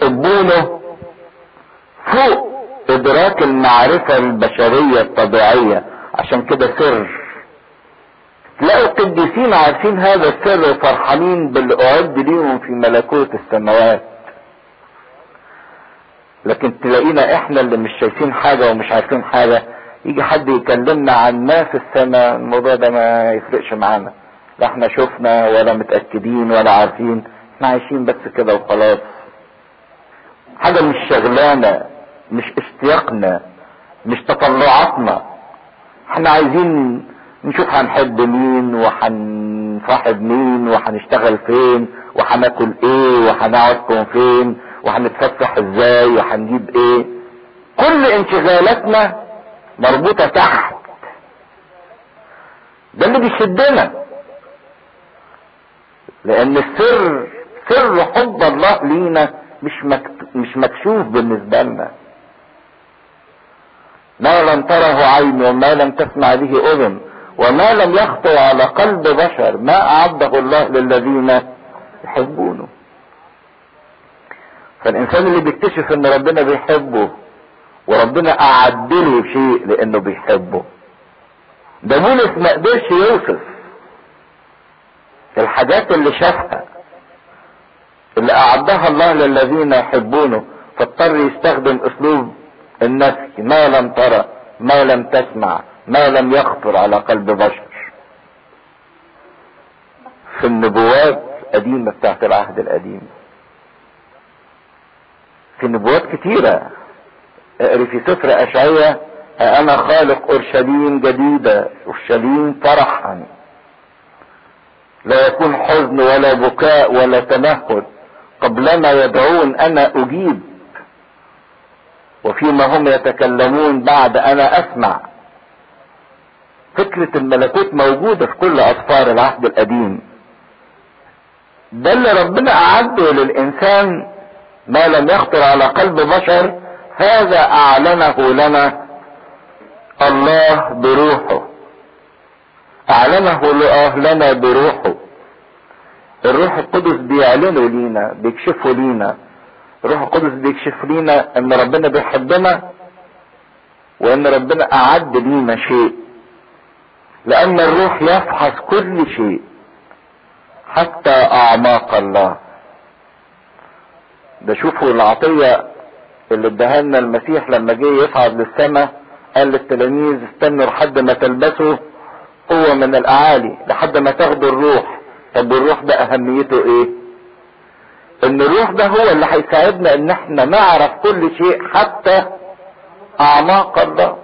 قبوله فوق إدراك المعرفة البشرية الطبيعية. عشان كده سر. تلاقوا القديسين عارفين هذا السر وفرحانين باللي اعد ليهم في ملكوت السماوات. لكن تلاقينا إحنا اللي مش شايفين حاجة ومش عارفين حاجة. يجي حد يكلمنا عن ما في السماء الموضوع ده ما يفرقش معانا. لا إحنا شفنا ولا متأكدين ولا عارفين. إحنا عايشين بس كده وخلاص. حاجة مش شغلانة مش اشتياقنا مش تطلعاتنا. إحنا عايزين نشوف هنحب مين وهنصاحب مين وهنشتغل فين وهناكل إيه وهنقعد فين وهنتفسح إزاي وهنجيب إيه. كل انشغالاتنا مربوطة تحت. ده اللي بيشدنا. لأن السر سر حب الله لينا مش. مش مكشوف بالنسبة لنا. ما لم تره عين وما لم تسمع به أذن وما لم يخطر على قلب بشر ما أعده الله للذين يحبونه. فالإنسان اللي بيكتشف إن ربنا بيحبه وربنا اعد له شيء لأنه بيحبه. ده بولس ما قدرش يوصف الحاجات اللي شافها. اللي أعدها الله للذين يحبونه فاضطر يستخدم أسلوب النفي ما لم ترى ما لم تسمع ما لم يخطر على قلب بشر. في النبوات قديمة بتاعت العهد القديم. في نبوات كتيرة. اقري في سفر أشعية أنا خالق أورشليم جديدة أورشليم فرحا. لا يكون حزن ولا بكاء ولا تنهد. قبلما يدعون أنا أجيب. وفيما هم يتكلمون بعد أنا أسمع. فكرة الملكوت موجودة في كل اسفار العهد القديم. ده اللي ربنا أعده للإنسان ما لم يخطر على قلب بشر. هذا أعلنه لنا الله بروحه. أعلنه لنا بروحه. الروح القدس بيعلنه لينا بيكشفه لينا. الروح القدس بيكشف لينا إن ربنا بيحبنا وإن ربنا أعد لينا شيء. لأن الروح يفحص كل شيء حتى أعماق الله. ده شوفوا العطية اللي اداها لنا المسيح لما جه يصعد للسماء قال للتلاميذ استنوا لحد ما تلبسوا قوة من الأعالي لحد ما تاخدوا الروح. طب الروح ده أهميته إيه؟ إن الروح ده هو اللي هيساعدنا إن إحنا نعرف كل شيء حتى أعماق الله.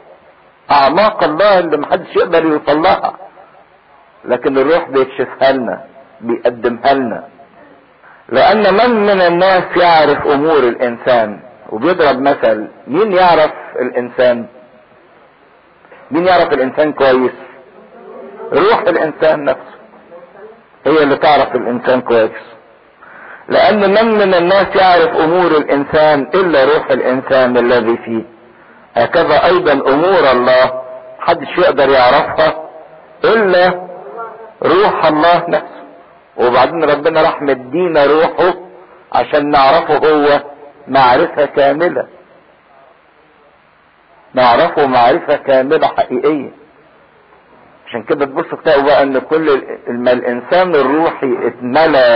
أعماق الله اللي محدش يقدر يوصل لها لكن الروح بيكشفها لنا بيقدمها لنا. لأن من من الناس يعرف أمور الإنسان؟ وبيضرب مثل مين يعرف الإنسان؟ مين يعرف الإنسان كويس؟ روح الإنسان نفسه. هي اللي تعرف الإنسان كويس. لأن من من الناس يعرف أمور الإنسان إلا روح الإنسان الذي فيه. هكذا أيضا أمور الله محدش يقدر يعرفها إلا روح الله نفسه. وبعدين ربنا راح مدينا روحه عشان نعرفه هو معرفة كاملة. نعرفه معرفة كاملة حقيقية. عشان كده تبصوا تلاقوا بقى إن كل ما الإنسان الروحي اتملى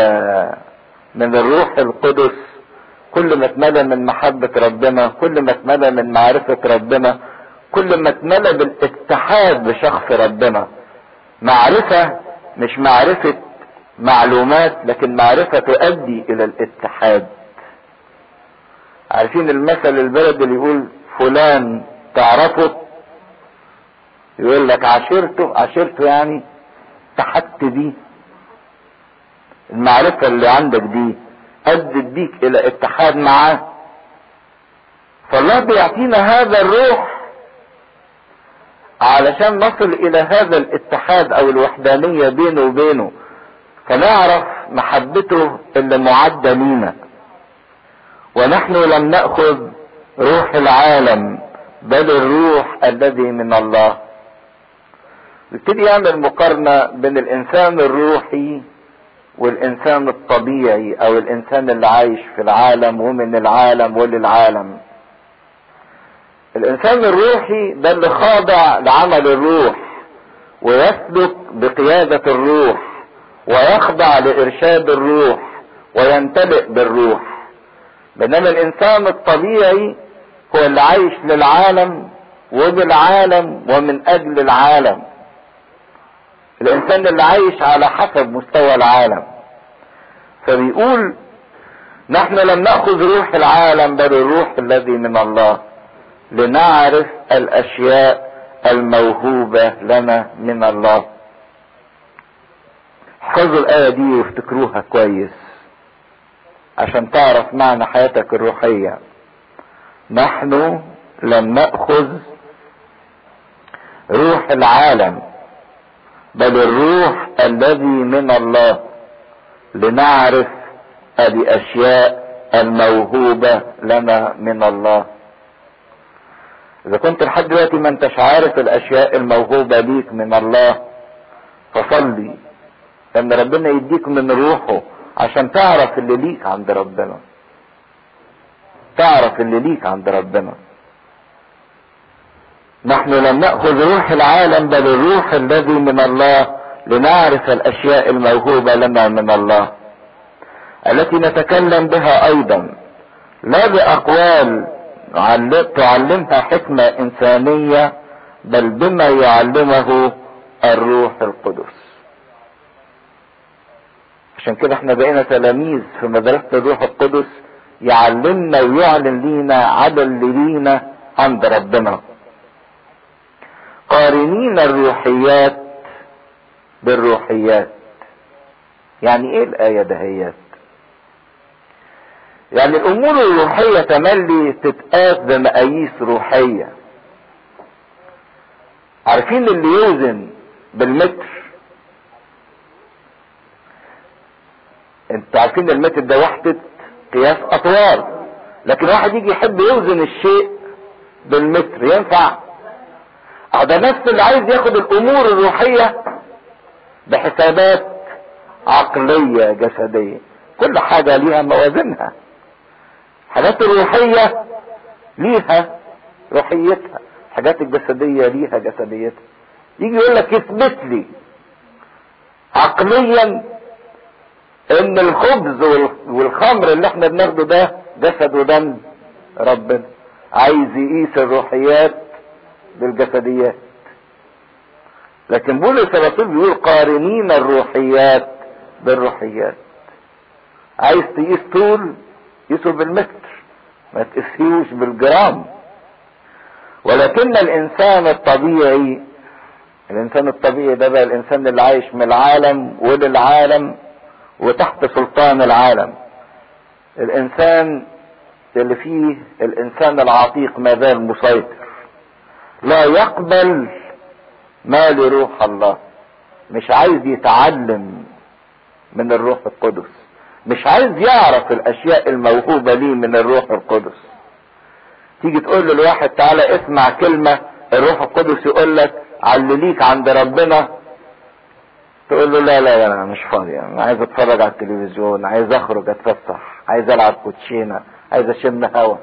من الروح القدس. كل ما اتملى من محبة ربنا كل ما اتملى من معرفة ربنا كل ما اتملى بالاتحاد بشخص ربنا. معرفة مش معرفة معلومات لكن معرفة تؤدي إلى الاتحاد. عارفين المثل البلد اللي يقول فلان تعرفه؟ يقول لك عشرته عشرته يعني اتحدت بيه المعرفة اللي عندك دي أدت بيك إلى اتحاد معاه. فالله بيعطينا هذا الروح علشان نصل إلى هذا الاتحاد أو الوحدانية بينه وبينه. فنعرف محبته اللي معدة لينا. ونحن لم نأخذ روح العالم بل الروح الذي من الله. يبتدي يعمل مقارنة بين الإنسان الروحي والإنسان الطبيعي أو الإنسان اللي عايش في العالم ومن العالم وللعالم. الإنسان الروحي ده اللي خاضع لعمل الروح ويسلك بقيادة الروح ويخضع لإرشاد الروح ويمتلئ بالروح. بينما الإنسان الطبيعي هو اللي عايش للعالم وبالعالم ومن أجل العالم. الإنسان اللي عايش على حسب مستوى العالم. فبيقول نحن لم نأخذ روح العالم بل الروح الذي من الله. لنعرف الأشياء الموهوبة لنا من الله. احفظوا الآية دي وافتكروها كويس عشان تعرف معنى حياتك الروحية. نحن لم نأخذ روح العالم. بل الروح الذي من الله لنعرف الأشياء الموهوبة لنا من الله. إذا كنت لحد دلوقتي ما أنتش عارف الأشياء الموهوبة ليك من الله فصلي ان ربنا يديك من روحه عشان تعرف اللي ليك عند ربنا. تعرف اللي ليك عند ربنا. نحن لم نأخذ روح العالم بل الروح الذي من الله. لنعرف الأشياء الموهوبة لنا من الله التي نتكلم بها أيضا. لا بأقوال تعلمها حكمة إنسانية بل بما يعلمه الروح القدس. عشان كده إحنا بقينا تلاميذ في مدرسة الروح القدس يعلمنا ويعلن لينا عدل لينا عند ربنا. قارنين الروحيات بالروحيات. يعني إيه الآية دهيات يعني الأمور الروحية تملي تتقاس بمقاييس روحية. عارفين اللي يوزن بالمتر؟ أنتوا عارفين المتر ده وحدة قياس أطوار. لكن واحد يجي يحب يوزن الشيء بالمتر ينفع؟ ده نفس اللي عايز ياخد الأمور الروحية بحسابات عقلية جسدية. كل حاجة ليها موازينها. الحاجات الروحية ليها روحيتها. الحاجات الجسدية ليها جسديتها. يجي يقول لك اثبت لي عقليا إن الخبز والخمر اللي إحنا بناخده ده جسد ودم ربنا. عايز يقيس الروحيات بالجسديات لكن بولس الرسول بيقول قارنين الروحيات بالروحيات. عايز تقيس طول قيسه بالمتر ما تقيسيوش بالجرام. ولكن الإنسان الطبيعي الإنسان الطبيعي ده بقى الإنسان اللي عايش من العالم وللعالم وتحت سلطان العالم. الإنسان اللي فيه الإنسان العتيق ما زال مسيطر. لا يقبل ما لروح الله. مش عايز يتعلم من الروح القدس. مش عايز يعرف الأشياء الموهوبة ليه من الروح القدس. تيجي تقول للواحد تعالى اسمع كلمة الروح القدس يقول لك علليك عند ربنا. تقول له لا لا أنا مش فاضي. أنا عايز أتفرج على التلفزيون عايز أخرج أتفسح عايز ألعب كوتشينة عايز أشم هوا.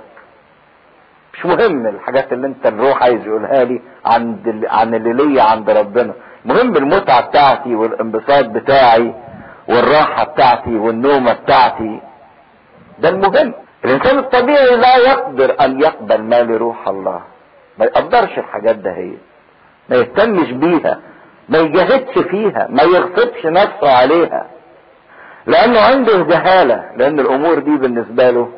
مش مهم الحاجات اللي انت الروح عايز يقولها لي عند عن اللي ليا عند ربنا. مهم المتعة بتاعتي والانبساط بتاعي والراحة بتاعتي والنومة بتاعتي. ده المهم. الإنسان الطبيعي لا يقدر أن يقبل ما لروح الله. ما يقدرش الحاجات ده هي. ما يهتمش بيها. ما يجاهدش فيها. ما يغصبش نفسه عليها. لأنه عنده جهالة. لأن الأمور دي بالنسبة له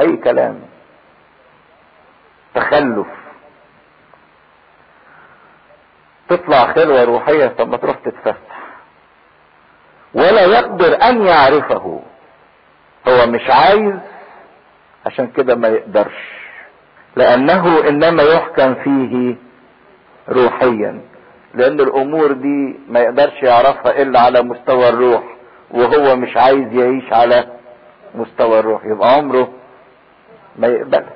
أي كلام. تخلف. تطلع خلوة روحية طب ما تروح تتفسح ولا يقدر أن يعرفه. هو مش عايز عشان كده ما يقدرش. لأنه إنما يحكم فيه روحيا. لأن الأمور دي ما يقدرش يعرفها إلا على مستوى الروح. وهو مش عايز يعيش على مستوى الروح. يبقى عمره ما يقبلها.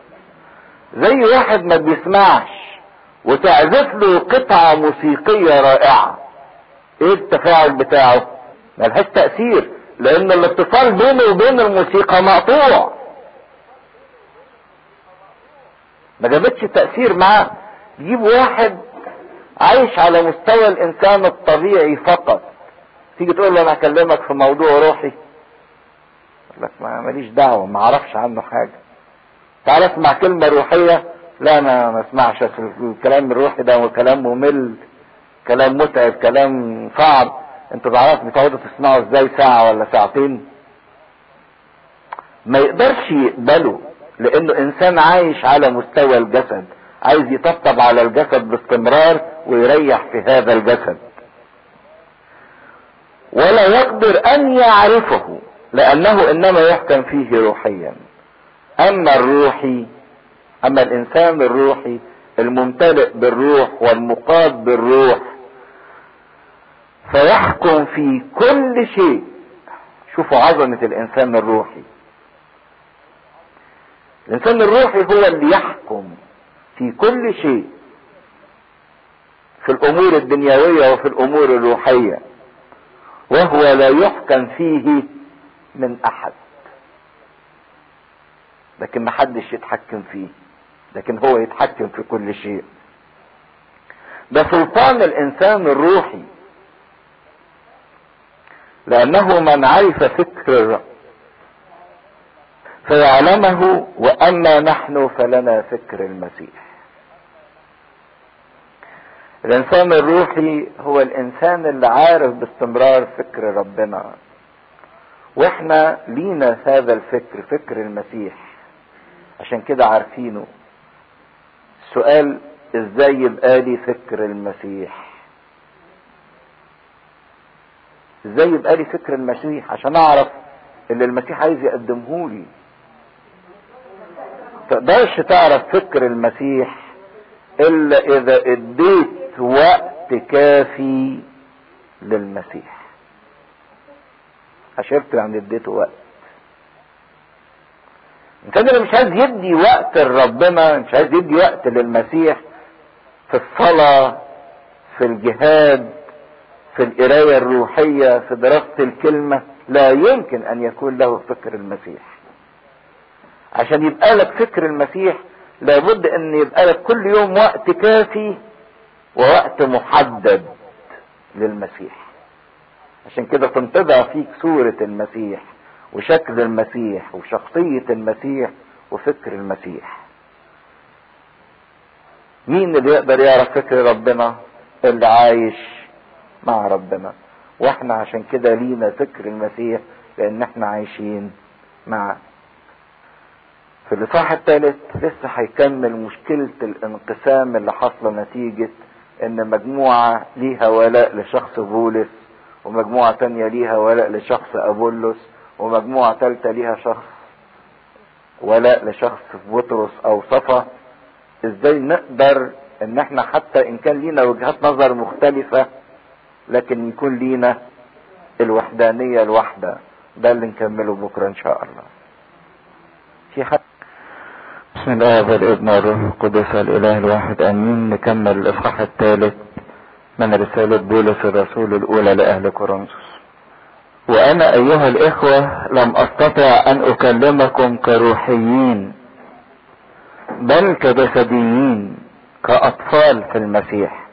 زي واحد ما بيسمعش وتعزف له قطعة موسيقية رائعة. إيه التفاعل بتاعه؟ ملهاش تأثير لأن الاتصال بينه وبين الموسيقى مقطوع. ما جابتش تأثير معاه. جيب واحد عايش على مستوى الإنسان الطبيعي فقط. تيجي تقول له أنا هكلمك في موضوع روحي. لك ما ماليش دعوة ما أعرفش عنه حاجة. تعال اسمع كلمة روحية. لا أنا ما اسمعش الكلام الروحي ده كلام ممل كلام متعب كلام صعب. أنتوا تعرف بتقعدوا تسمعوا إزاي ساعة ولا ساعتين؟ ما يقدرش يقبله لأنه إنسان عايش على مستوى الجسد عايز يطبطب على الجسد باستمرار ويريح في هذا الجسد. ولا يقدر أن يعرفه لأنه إنما يحكم فيه روحيا. أما الروحي أما الإنسان الروحي الممتلئ بالروح والمقاد بالروح فيحكم في كل شيء. شوفوا عظمة الإنسان الروحي. الإنسان الروحي هو اللي يحكم في كل شيء في الأمور الدنيوية وفي الأمور الروحية وهو لا يحكم فيه من أحد. لكن محدش يتحكم فيه لكن هو يتحكم في كل شيء. ده سلطان الإنسان الروحي لأنه من عرف فكر الرب فيعلمه وأما نحن فلنا فكر المسيح. الإنسان الروحي هو الإنسان اللي عارف باستمرار فكر ربنا وإحنا لينا هذا الفكر فكر المسيح. عشان كده عارفينه. السؤال إزاي يبقى لي فكر المسيح؟ إزاي يبقى لي فكر المسيح؟ عشان أعرف اللي المسيح عايز يقدمه لي. تقدرش تعرف فكر المسيح إلا إذا إديت وقت كافي للمسيح. عشرت يعني إديته وقت. كان اللي مش عايز يدي وقت لربنا مش عايز يدي وقت للمسيح في الصلاة في الجهاد في القراية الروحية في دراسة الكلمة. لا يمكن أن يكون له فكر المسيح. عشان يبقى لك فكر المسيح لابد أن يبقى لك كل يوم وقت كافي ووقت محدد للمسيح. عشان كده تنطبع فيك صورة المسيح. وشكل المسيح وشخصية المسيح وفكر المسيح. مين اللي يقدر يعرف فكر ربنا؟ اللي عايش مع ربنا. وإحنا عشان كده لينا فكر المسيح لأن إحنا عايشين معه. في الإصحاح الثالث لسه هيكمل مشكلة الانقسام اللي حصل نتيجة إن مجموعة ليها ولاء لشخص بولس ومجموعة تانية ليها ولاء لشخص أبولس. ومجموعة ثالثة ليها شخص ولاء لشخص بطرس أو صفا. إزاي نقدر إن إحنا حتى إن كان لينا وجهات نظر مختلفة لكن يكون لينا الوحدانية الواحدة. ده اللي نكمله بكرة إن شاء الله. في حد؟ بسم الله والابن والروح القدس الإله الواحد. آمين. نكمل الإصحاح الثالث من رسالة بولس الرسول الأولى لأهل كورنثوس. وأنا أيها الإخوة لم أستطع أن أكلمكم كروحيين بل كجسديين كأطفال في المسيح.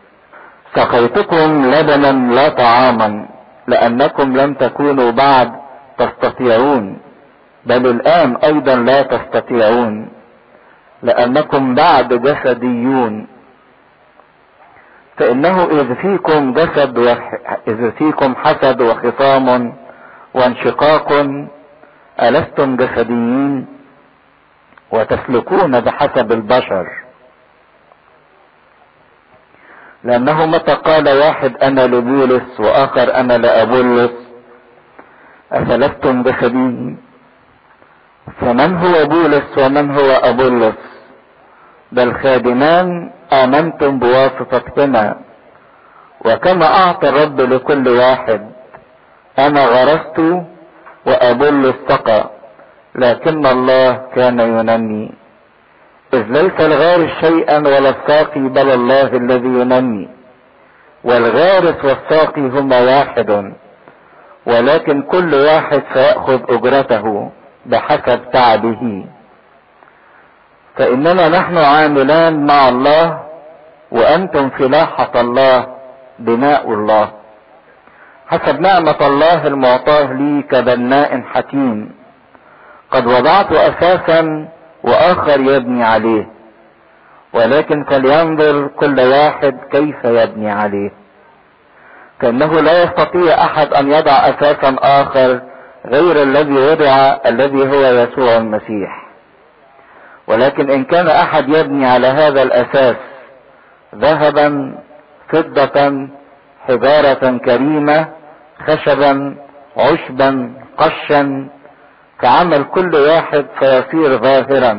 سقيتكم لبنا لا طعاما لأنكم لم تكونوا بعد تستطيعون بل الآن أيضا لا تستطيعون لأنكم بعد جسديون. فإنه إذ فيكم جسد وح... إذ فيكم حسد وخصام وانشقاق ألستم جسديين وتسلكون بحسب البشر. لأنه متى قال واحد أنا لبولس وآخر أنا لأبولس افلستم جسديين؟ فمن هو بولس ومن هو أبولس؟ بل خادمان آمنتم بواسطتنا وكما أعطى الرب لكل واحد أنا غرست وابولس سقى لكن الله كان ينمي إذ ليس الغارس شيئا ولا الساقي بل الله الذي ينمي والغارس والساقي هما واحد ولكن كل واحد سيأخذ أجرته بحسب تعبه. فإننا نحن عاملان مع الله وأنتم فلاحة الله بناء الله. حسب نعمة الله المعطاه لي كبناء حكيم. قد وضعت أساسا وآخر يبني عليه ولكن فلينظر كل واحد كيف يبني عليه. كأنه لا يستطيع أحد أن يضع أساسا آخر غير الذي وضع الذي هو يسوع المسيح. ولكن إن كان أحد يبني على هذا الأساس ذهبا فضة حجارة كريمة خشبا عشبا قشا. كعمل كل واحد سيصير ظاهرا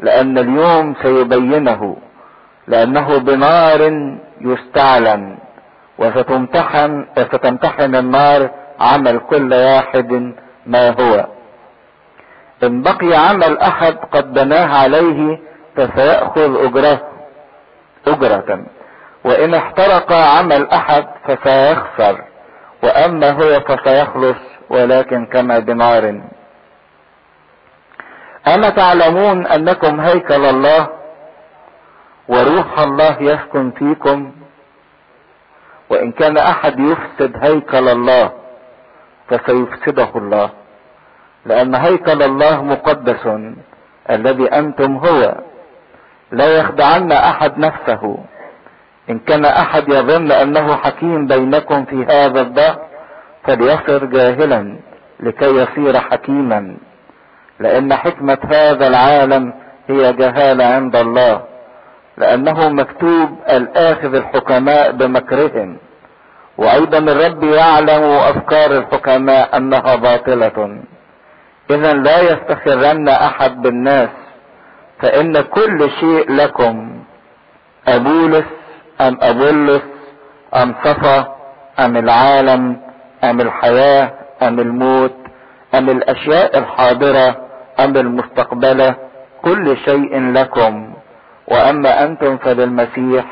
لأن اليوم سيبينه لأنه بنار يستعلن. وستمتحن وستمتحن النار عمل كل واحد ما هو. إن بقي عمل أحد قد بناه عليه فسيأخذ أجرة أجرة. وإن احترق عمل أحد فسيخسر وأما هو فسيخلص ولكن كما بنار أما تعلمون أنكم هيكل الله وروح الله يسكن فيكم وإن كان أحد يفسد هيكل الله فسيفسده الله. لأن هيكل الله مقدس الذي أنتم هو لا يخدعن أحد نفسه. إن كان أحد يظن أنه حكيم بينكم في هذا الدهر فليصر جاهلا لكي يصير حكيما لأن حكمة هذا العالم هي جهالة عند الله لأنه مكتوب الآخذ الحكماء بمكرهم وأيضا الرب يعلم أفكار الحكماء أنها باطلة. إذا لا يستخرن أحد بالناس فإن كل شيء لكم أبولس أم أبولس أم صفا أم العالم؟ أم الحياة؟ أم الموت؟ أم الأشياء الحاضرة؟ أم المستقبلة؟ كل شيء لكم. وأما أنتم فللمسيح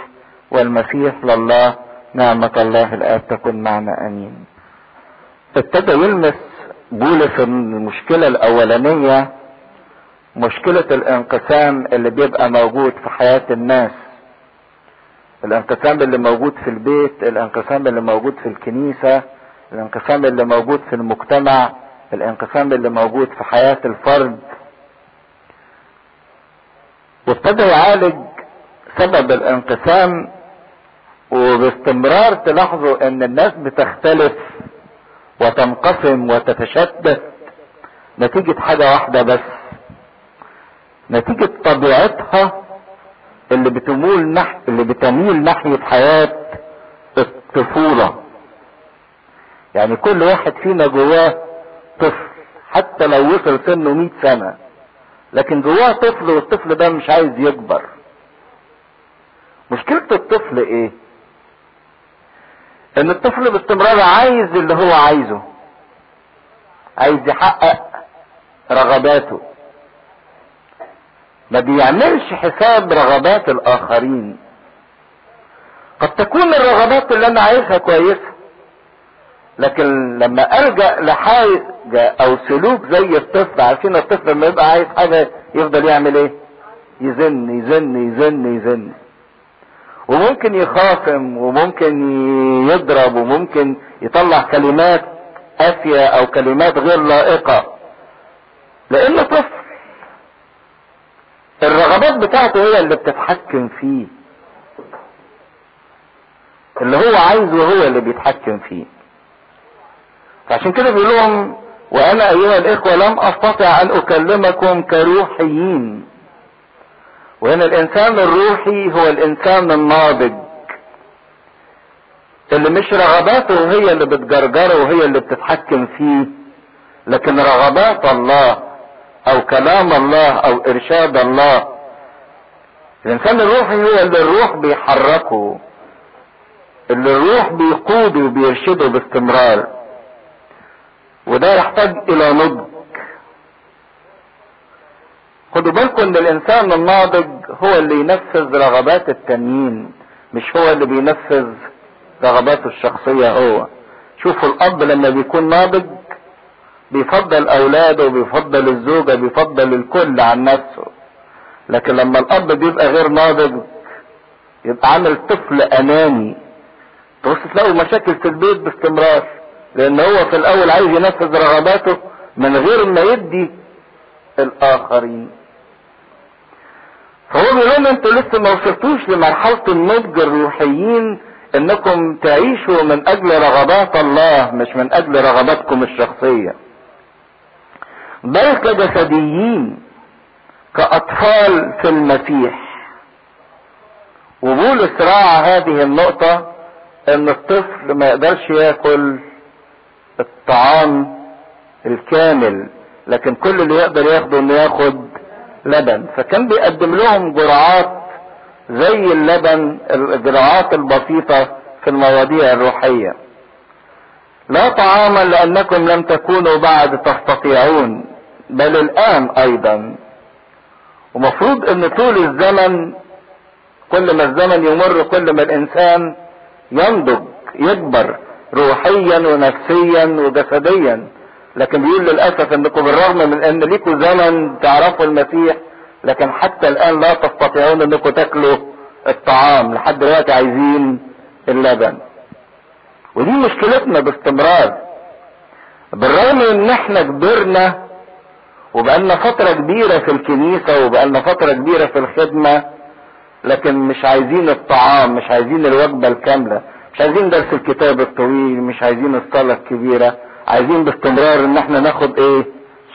والمسيح لله. نعمة الله الآب تكن معنا. أمين. ابتدى يلمس بولس المشكلة الأولانية مشكلة الانقسام اللي بيبقى موجود في حياة الناس. الانقسام اللي موجود في البيت الانقسام اللي موجود في الكنيسة الانقسام اللي موجود في المجتمع الانقسام اللي موجود في حياة الفرد. وابتدى يعالج سبب الانقسام وباستمرار تلاحظوا إن الناس بتختلف وتنقسم وتتشتت نتيجة حاجة واحدة بس. نتيجة طبيعتها اللي بتمول نح... اللي بتميل ناحية حياة الطفولة. يعني كل واحد فينا جواه طفل حتى لو وصل سنه 100 سنة. لكن جواه طفل والطفل ده مش عايز يكبر. مشكلة الطفل إيه؟ إن الطفل باستمرار عايز اللي هو عايزه. عايز يحقق رغباته. ما بيعملش حساب رغبات الآخرين. قد تكون الرغبات اللي أنا عايزها كويسة لكن لما ألجأ لحاجة أو سلوك زي الطفل عارفين الطفل لما يبقى عايز حاجة يفضل يعمل إيه؟ يزن يزن يزن يزن. وممكن يخاصم وممكن يضرب وممكن يطلع كلمات قاسية أو كلمات غير لائقة. لأنه طفل الرغبات بتاعته هي اللي بتتحكم فيه. اللي هو عايزه هو اللي بيتحكم فيه. فعشان كده بيقول لهم وأنا أيها الإخوة لم أستطع أن أكلمكم كروحيين. وهنا الإنسان الروحي هو الإنسان الناضج. اللي مش رغباته هي اللي بتجرجره وهي اللي بتتحكم فيه. لكن رغبات الله أو كلام الله أو إرشاد الله. الإنسان الروحي هو اللي الروح بيحركه اللي الروح بيقوده وبيرشده باستمرار. وده يحتاج إلى نضج. خدوا بالكم إن الإنسان الناضج هو اللي ينفذ رغبات التانيين مش هو اللي بينفذ رغباته الشخصية هو. شوفوا الأب لما بيكون ناضج بيفضل أولاده وبيفضل الزوجة بيفضل الكل عن نفسه. لكن لما الأب بيبقى غير ناضج يبقى عامل طفل اناني تبص تلاقوا مشاكل في البيت باستمرار. لأن هو في الأول عايز ينفذ رغباته من غير ما يدي الآخرين. فهو بيقول أنتوا لسه ما وصلتوش لمرحلة النضج الروحيين إنكم تعيشوا من أجل رغبات الله مش من أجل رغباتكم الشخصية. بل كجسديين كأطفال في المسيح. وبولس راعى هذه النقطة إن الطفل ما يقدرش ياكل الطعام الكامل لكن كل اللي يقدر ياخده إنه ياخد لبن. فكان بيقدم لهم جرعات زي اللبن الجرعات البسيطة في المواضيع الروحية. لا طعاما لأنكم لم تكونوا بعد تستطيعون. بل الآن أيضا. ومفروض إن طول الزمن كل ما الزمن يمر كل ما الإنسان ينضج يكبر روحيا ونفسيا وجسديا. لكن بيقول للأسف انكم بالرغم من إن ليكوا زمن تعرفوا المسيح لكن حتى الآن لا تستطيعون انكم تاكلوا الطعام. لحد دلوقتي عايزين اللبن. ودي مشكلتنا باستمرار. بالرغم إن إحنا كبرنا وبقالنا فترة كبيرة في الكنيسة وبقالنا فترة كبيرة في الخدمة لكن مش عايزين الطعام مش عايزين الوجبة الكاملة مش عايزين درس الكتاب الطويل مش عايزين الصلاة الكبيرة عايزين باستمرار إن إحنا ناخد إيه؟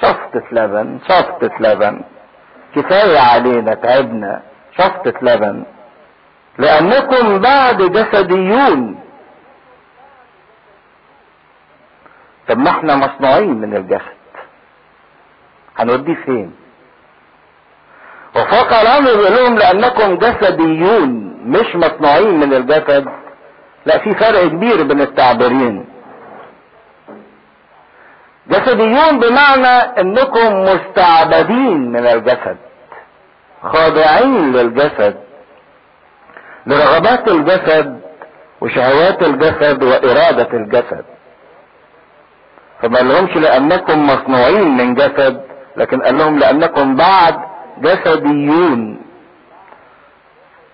شفطة لبن شفطة لبن. كفاية علينا تعبنا شفطة لبن. لأنكم بعد جسديون. طب ما إحنا مصنوعين من الجسد. هنوديه فين؟ وفوق الأمر لهم لأنكم جسديون مش مصنوعين من الجسد. لا في فرق كبير بين التعبيرين. جسديون بمعنى إنكم مستعبدين من الجسد خاضعين للجسد لرغبات الجسد وشهوات الجسد وإرادة الجسد. فما لهمش لأنكم مصنوعين من جسد. لكن قال لهم لأنكم بعد جسديون.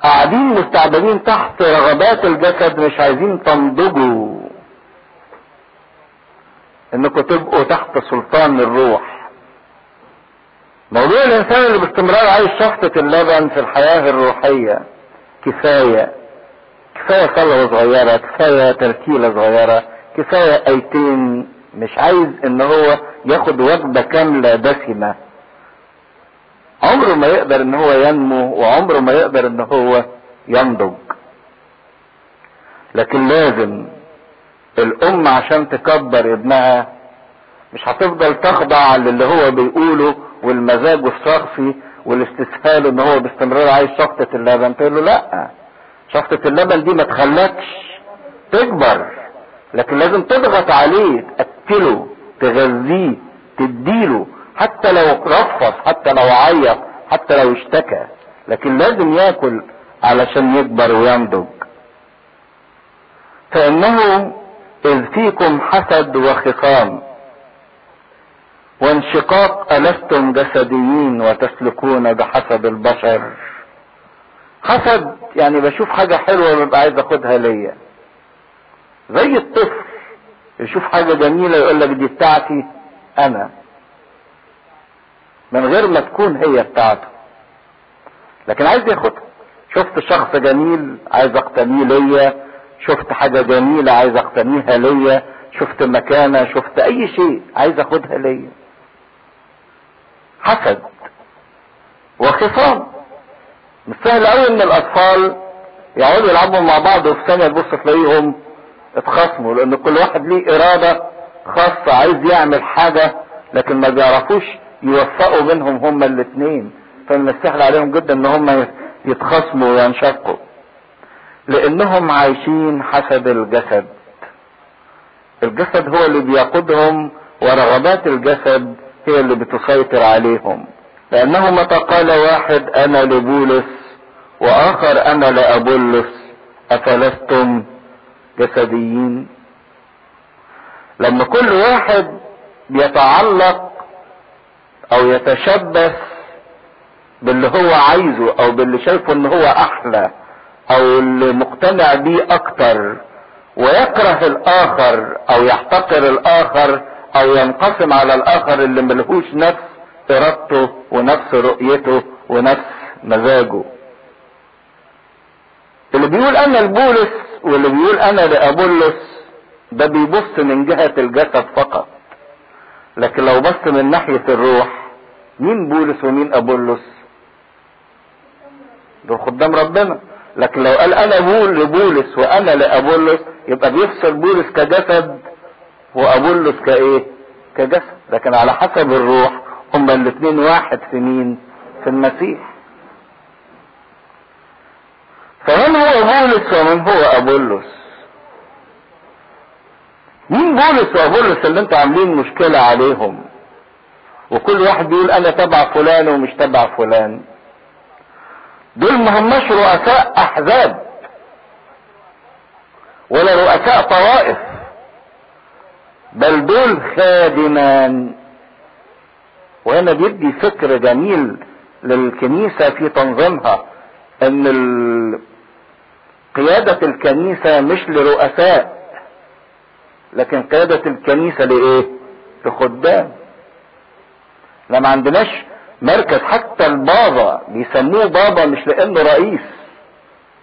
قاعدين مستعبدين تحت رغبات الجسد مش عايزين تنضجوا. إنكم تبقوا تحت سلطان الروح. موضوع الإنسان اللي باستمرار عايش شفطة اللبن في الحياة الروحية كفاية. كفاية صلوة صغيرة كفاية ترتيلة صغيرة كفاية أيتين. مش عايز إن هو ياخد وجبة كاملة دسمة. عمره ما يقدر إن هو ينمو وعمره ما يقدر إن هو ينضج. لكن لازم الام عشان تكبر ابنها مش هتفضل تخضع للي هو بيقوله والمزاج الشخصي والاستسهال إن هو باستمرار عايز شفطة اللبن. تقول له لا شفطة اللبن دي ما تخلكش تكبر لكن لازم تضغط عليه تأكله تغذيه تديله حتى لو رفض حتى لو عيط حتى لو اشتكى. لكن لازم ياكل علشان يكبر وينضج. فإنه إذ فيكم حسد وخصام وانشقاق ألستم جسديين وتسلكون بحسب البشر. حسد يعني بشوف حاجة حلوة ببقى عايز أخدها ليا. زي الطفل. يشوف حاجة جميلة يقول لك دي بتاعتي أنا. من غير ما تكون هي بتاعته. لكن عايز ياخدها. شفت شخص جميل عايز أقتنيه ليا. شفت حاجة جميلة عايز أقتنيها ليا. شفت مكانة شفت أي شيء عايز أخدها ليا. حسد وخصام. مش سهل قوي إن الأطفال يقعدوا يلعبوا مع بعض وفي ثانية تبص تلاقيهم اتخاصموا لأن كل واحد ليه إرادة خاصة عايز يعمل حاجة لكن ما بيعرفوش يوفقوا بينهم هما الاثنين فمن السهل عليهم جدا إن هما يتخاصموا وينشقوا. لأنهم عايشين حسب الجسد. الجسد هو اللي بيقودهم ورغبات الجسد هي اللي بتسيطر عليهم. لأنه متى قال واحد أنا لبولس وآخر أنا لأبولس أفلستم جسديين. لما كل واحد بيتعلق أو يتشبث باللي هو عايزه أو باللي شايفه إن هو أحلى أو اللي مقتنع بيه أكتر ويكره الآخر أو يحتقر الآخر أو ينقسم على الآخر اللي ملهوش نفس إرادته ونفس رؤيته ونفس مزاجه. اللي بيقول أنا لبولس واللي بيقول أنا لأبولس ده بيبص من جهة الجسد فقط. لكن لو بص من ناحية الروح مين بولس ومين أبولس؟ دول خدام ربنا. لكن لو قال أنا بول لبولس وأنا لأبولس يبقى بيفصل بولس كجسد وأبولس كإيه؟ كجسد. لكن على حسب الروح هما الاثنين واحد في مين في المسيح. فمن هو بولس ومن هو ابولس مين بولس وابولس اللي أنتوا عاملين مشكلة عليهم؟ وكل واحد بيقول أنا تبع فلان ومش تبع فلان. دول ما هماش رؤساء أحزاب ولا رؤساء طوائف بل دول خادمان. وهنا بيدي فكر جميل للكنيسة في تنظيمها إن قيادة الكنيسة مش لرؤساء لكن قيادة الكنيسة لإيه؟ لخدام. لا ما عندناش مركز حتى البابا بيسموه بابا مش لأنه رئيس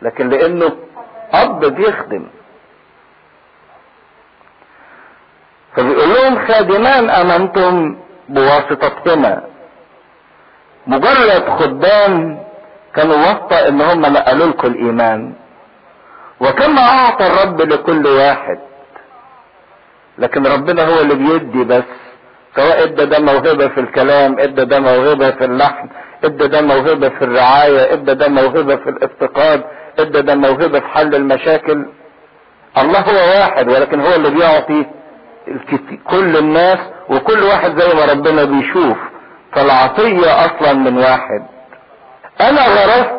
لكن لأنه أب بيخدم. فبيقول لهم خادمان أمنتم بواسطتهما مجرد خدام كانوا واسطة إن هم نقلوا لكم الإيمان. وكما أعطى الرب لكل واحد. لكن ربنا هو اللي بيدي بس. سواء إدى ده موهبة في الكلام إدى ده موهبة في اللحن إدى ده موهبة في الرعاية إدى ده موهبة في الافتقاد إدى ده موهبة في حل المشاكل. الله هو واحد ولكن هو اللي بيعطي كل الناس وكل واحد زي ما ربنا بيشوف. فالعطية أصلا من واحد. أنا غرست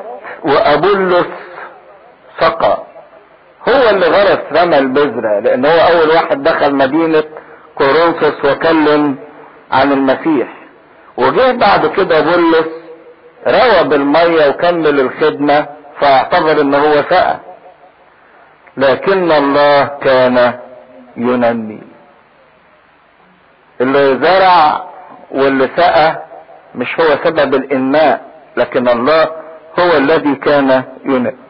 وابولس سقى. هو اللي غرس رمى البذرة لأن هو أول واحد دخل مدينة كورنثوس وكلم عن المسيح. وجه بعد كده بولس روى بالمية وكمل الخدمة فاعتبر إن هو سقى لكن الله كان ينمي. اللي زرع واللي سقى مش هو سبب الإنماء لكن الله هو الذي كان ينمي.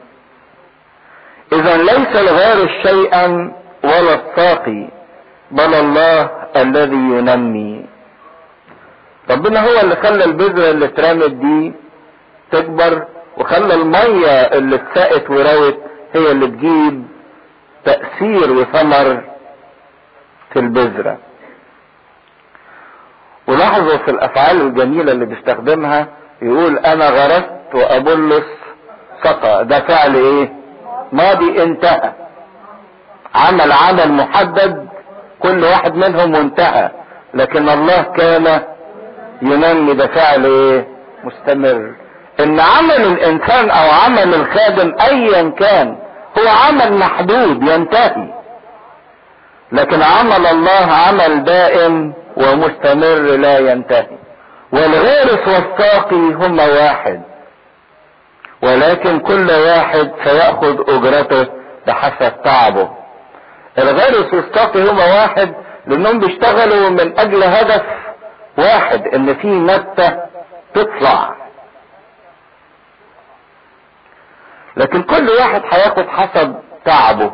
إذا ليس الغارس شيئا ولا الساقي بل الله الذي ينمي. ربنا هو اللي خلى البذرة اللي اترمت دي تكبر وخلى المية اللي اتسقت وروت هي اللي تجيب تأثير وثمر في البذرة. ولاحظوا في الأفعال الجميلة اللي بيستخدمها يقول أنا غرست وأبلس سقى. ده فعل إيه؟ ماضي انتهى عمل عمل محدد كل واحد منهم وانتهى لكن الله كان ينمي ده فعل إيه مستمر. إن عمل الإنسان أو عمل الخادم ايا كان هو عمل محدود ينتهي. لكن عمل الله عمل دائم ومستمر لا ينتهي. والغارس والساقي هما واحد. ولكن كل واحد سيأخذ أجرته بحسب تعبه. الغارس والساقي هما واحد لأنهم بيشتغلوا من أجل هدف واحد إن في نبتة تطلع. لكن كل واحد هياخد حسب تعبه.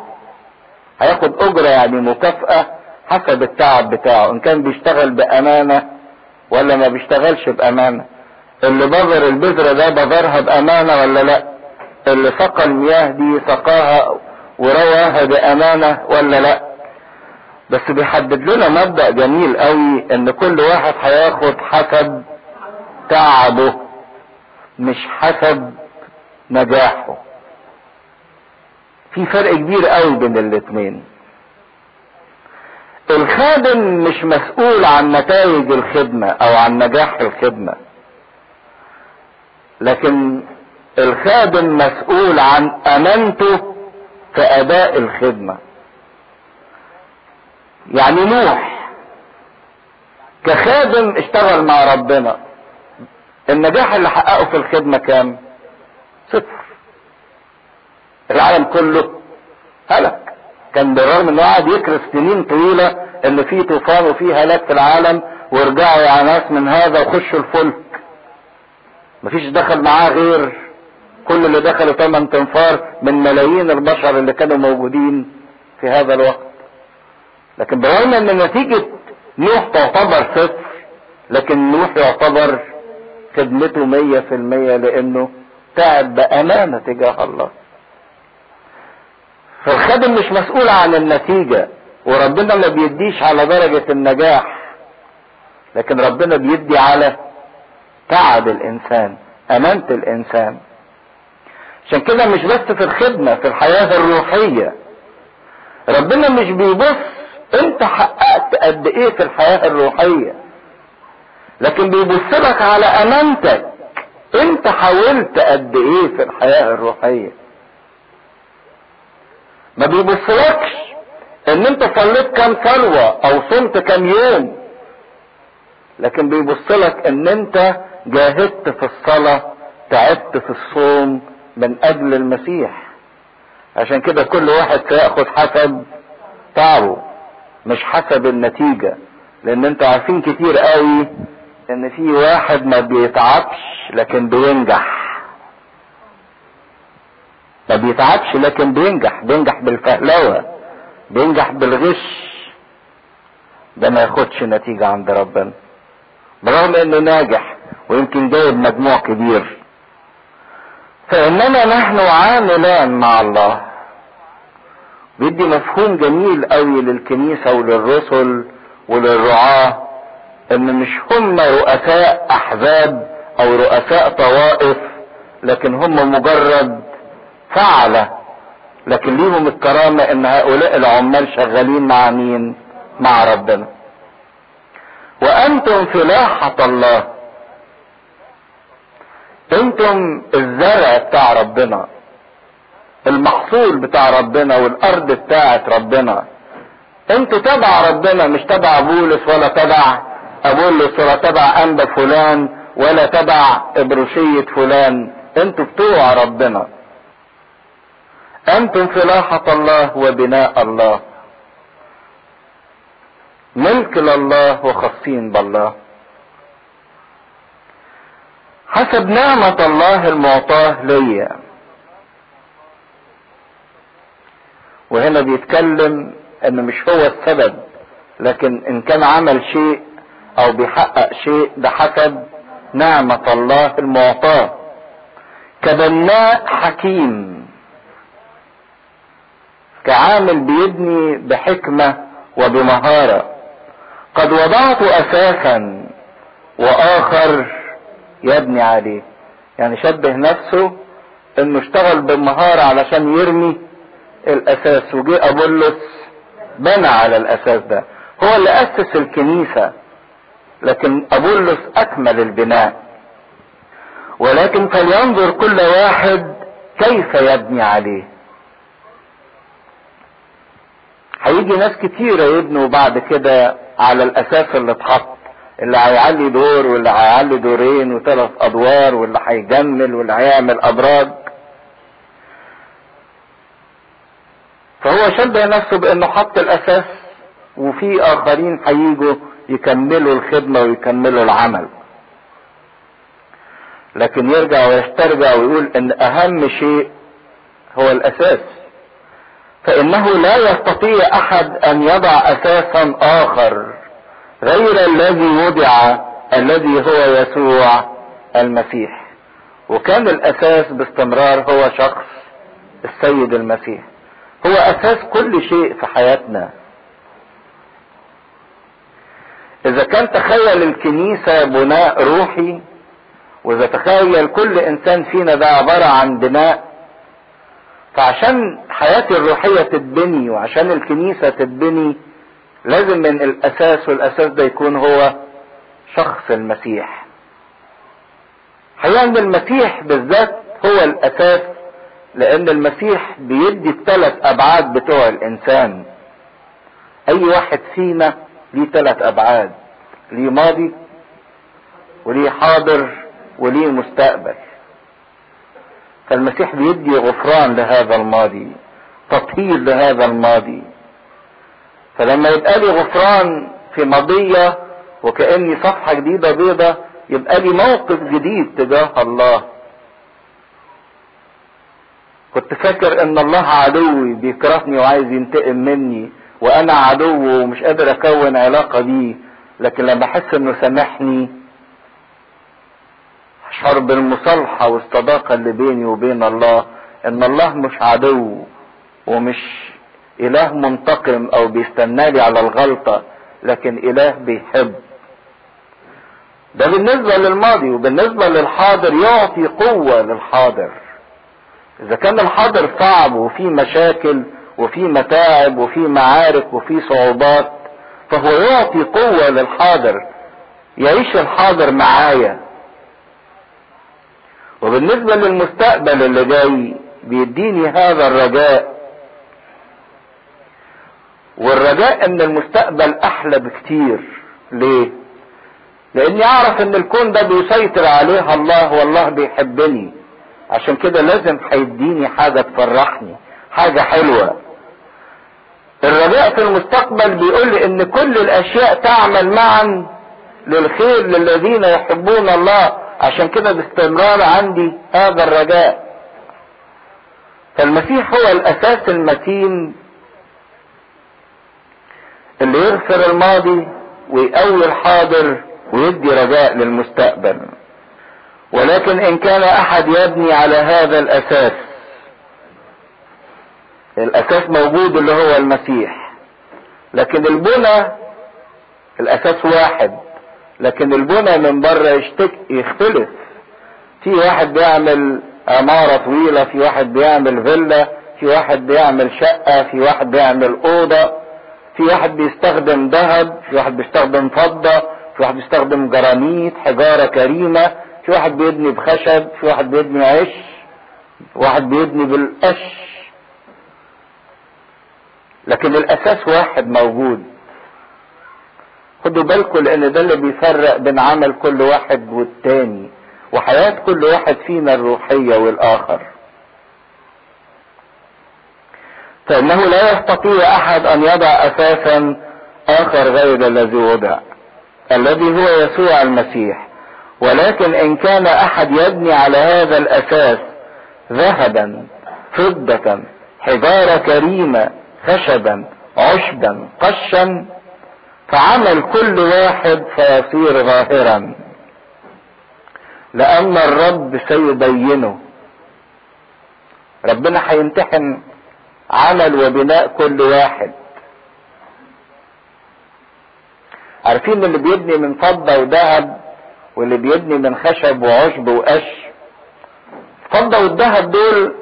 هياخد أجرة يعني مكافأة حسب التعب بتاعه إن كان بيشتغل بأمانة ولا ما بيشتغلش بأمانة. اللي بذر البذرة ده بذرها بأمانة ولا لأ؟ اللي سقى المياه دي سقاها ورواها بأمانة ولا لأ؟ بس بيحدد لنا مبدأ جميل قوي إن كل واحد هياخد حسب تعبه مش حسب نجاحه. في فرق كبير قوي بين الاتنين. الخادم مش مسؤول عن نتائج الخدمة أو عن نجاح الخدمة. لكن الخادم مسؤول عن أمانته في أداء الخدمة. يعني نوح كخادم اشتغل مع ربنا. النجاح اللي حققه في الخدمة كام؟ صفر العالم كله هلك. كان بالرغم إنه قعد يكرس سنين طويلة إن في طوفان وفي هلاك في العالم ورجعوا يا ناس من هذا وخشوا الفلك مفيش دخل معاه غير كل اللي دخلوا ثمان تنفار من ملايين البشر اللي كانوا موجودين في هذا الوقت. لكن بالرغم إن نتيجة نوح تعتبر صفر لكن نوح يعتبر خدمته مية في المية لأنه تعب بأمانة تجاه الله. فالخادم مش مسؤول عن النتيجة وربنا ما بيديش على درجة النجاح لكن ربنا بيدي على تعب الإنسان أمانة الإنسان. عشان كده مش بس في الخدمة في الحياة الروحية. ربنا مش بيبص أنت حققت قد إيه في الحياة الروحية. لكن بيبص لك على أمانتك. أنت حاولت قد إيه في الحياة الروحية. ما بيبصلكش إن أنت صليت كام صلوة أو صمت كام يوم. لكن بيبصلك إن أنت جاهدت في الصلاة تعبت في الصوم من أجل المسيح. عشان كده كل واحد سيأخذ حسب تعبه مش حسب النتيجة. لأن أنتوا عارفين كتير قوي إن في واحد ما بيتعبش لكن بينجح. ما بيتعبش لكن بينجح بينجح بالفهلوة بينجح بالغش. ده ما ياخدش نتيجة عند ربنا. برغم إنه ناجح ويمكن جايب مجموع كبير. فإننا نحن عاملان مع الله. بيدي مفهوم جميل قوي للكنيسة وللرسل وللرعاة إن مش هم رؤساء أحزاب أو رؤساء طوائف لكن هم مجرد فعلة. لكن ليهم الكرامة إن هؤلاء العمال شغالين مع مين؟ مع ربنا. وأنتم فلاحة الله. أنتم الزرع بتاع ربنا؟ المحصول بتاع ربنا والأرض بتاعت ربنا. أنتوا تبع ربنا مش تبع بولس ولا تبع أبولس ولا تبع انبا فلان ولا تبع إبروشية فلان. أنتوا بتوع ربنا. أنتم فلاحة الله وبناء الله. ملك لله وخاصين بالله. حسب نعمة الله المعطاة ليا. وهنا بيتكلم إن مش هو السبب لكن إن كان عمل شيء أو بيحقق شيء ده حسب نعمة الله المعطاة. كبناء حكيم. كعامل بيبني بحكمة وبمهارة. قد وضعت أساسا وآخر يبني عليه. يعني شبه نفسه إنه اشتغل بالمهارة علشان يرمي الأساس وجه ابولس بنى على الأساس ده. هو اللي أسس الكنيسة لكن ابولس أكمل البناء. ولكن فلينظر كل واحد كيف يبني عليه. هيجي ناس كتيرة يبنوا بعد كده على الأساس اللي اتحط. اللي هيعلي دور واللي هيعلي دورين وثلاث أدوار واللي هيجمل واللي هيعمل ابراج فهو شبه نفسه بأنه حط الأساس وفي آخرين هيجوا يكملوا الخدمة ويكملوا العمل. لكن يرجع ويسترجع ويقول إن أهم شيء هو الأساس. فإنه لا يستطيع أحد أن يضع أساسا آخر. غير الذي وضع الذي هو يسوع المسيح. وكان الأساس باستمرار هو شخص السيد المسيح. هو أساس كل شيء في حياتنا. إذا كان تخيل الكنيسة بناء روحي وإذا تخيل كل إنسان فينا ده عبارة عن بناء فعشان حياتي الروحية تتبني وعشان الكنيسة تتبني لازم من الأساس والأساس ده يكون هو شخص المسيح. حقيقة ان المسيح بالذات هو الأساس لأن المسيح بيدي الثلاث أبعاد بتوع الإنسان. أي واحد فينا ليه ثلاث أبعاد ليه ماضي وليه حاضر وليه مستقبل. فالمسيح بيدي غفران لهذا الماضي تطهير لهذا الماضي. فلما يبقى لي غفران في ماضية وكأني صفحة جديدة بيضة يبقى لي موقف جديد تجاه الله. كنت فاكر إن الله عدوي بيكرهني وعايز ينتقم مني وأنا عدو ومش قادر أكون علاقة بيه لكن لما أحس إنه سامحني أشعر بالمصالحة والصداقة اللي بيني وبين الله إن الله مش عدو ومش إله منتقم أو بيستنالي على الغلطة لكن إله بيحب. ده بالنسبة للماضي وبالنسبة للحاضر يعطي قوة للحاضر. إذا كان الحاضر صعب وفي مشاكل وفي متاعب وفي معارك وفي صعوبات فهو يعطي قوة للحاضر يعيش الحاضر معايا. وبالنسبة للمستقبل اللي جاي بيديني هذا الرجاء. والرجاء إن المستقبل أحلى بكتير. ليه؟ لأني أعرف إن الكون ده بيسيطر عليه الله والله بيحبني. عشان كده لازم هيديني حاجة تفرحني حاجة حلوة. الرجاء في المستقبل بيقول لي إن كل الأشياء تعمل معا للخير للذين يحبون الله. عشان كده باستمرار عندي هذا الرجاء. فالمسيح هو الأساس المتين اللي يغفر الماضي ويقوي الحاضر ويدي رجاء للمستقبل. ولكن إن كان أحد يبني على هذا الأساس الأساس موجود اللي هو المسيح. لكن البنى الأساس واحد. لكن البنى من بره يشتك يختلف. في واحد بيعمل عمارة طويلة في واحد بيعمل فيلا في واحد بيعمل شقة في واحد بيعمل أوضة. في واحد بيستخدم ذهب في واحد بيستخدم فضة في واحد بيستخدم جرانيت حجارة كريمة في واحد بيبني بخشب في واحد بيبني عش واحد بيبني بالقش. لكن الأساس واحد موجود. خدوا بالكم لأن ده اللي بيفرق بين عمل كل واحد والتاني وحياة كل واحد فينا الروحية والآخر. فإنه لا يستطيع أحد أن يضع أساسا آخر غير الذي وضع الذي هو يسوع المسيح. ولكن إن كان أحد يبني على هذا الأساس ذهبا فضة حجارة كريمة خشبا عشبا قشا فعمل كل واحد فيصير ظاهرا. لأن الرب سيبينه. ربنا هيمتحن عمل وبناء كل واحد. عارفين اللي بيبني من فضة وذهب واللي بيبني من خشب وعشب وقش؟ الفضة والذهب دول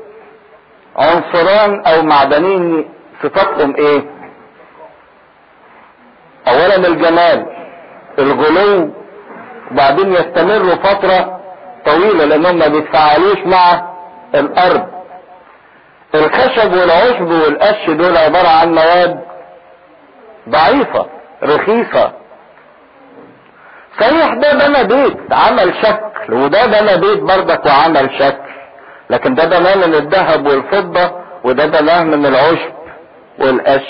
عنصران أو معدنين صفاتهم إيه؟ اولا الجمال الغلو وبعدين يستمروا فترة طويلة لأنهم ما بيتفاعلوش مع الأرض. الخشب والعشب والقش دول عبارة عن مواد ضعيفة رخيصة. صحيح ده بنى بيت عمل شكل وده بنى بيت بردك وعمل شكل لكن ده بناه من الذهب والفضة وده بناه من العشب والقش.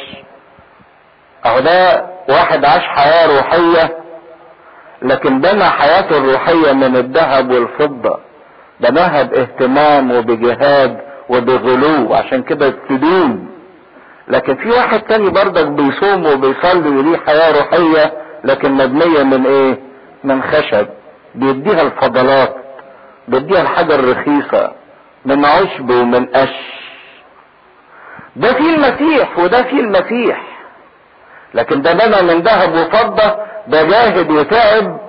أهو ده واحد عاش حياة روحية لكن بنى حياته الروحية من الذهب والفضة. بناها بإهتمام وبجهاد وبغلو عشان كده تدوم. لكن في واحد تاني برضك بيصوم وبيصلي وليه حياة روحية لكن مبنية من إيه؟ من خشب. بيديها الفضلات بيديها الحاجة الرخيصة من عشب ومن قش. ده في المسيح وده في المسيح. لكن ده بنى من ذهب وفضة ده جاهد وتعب.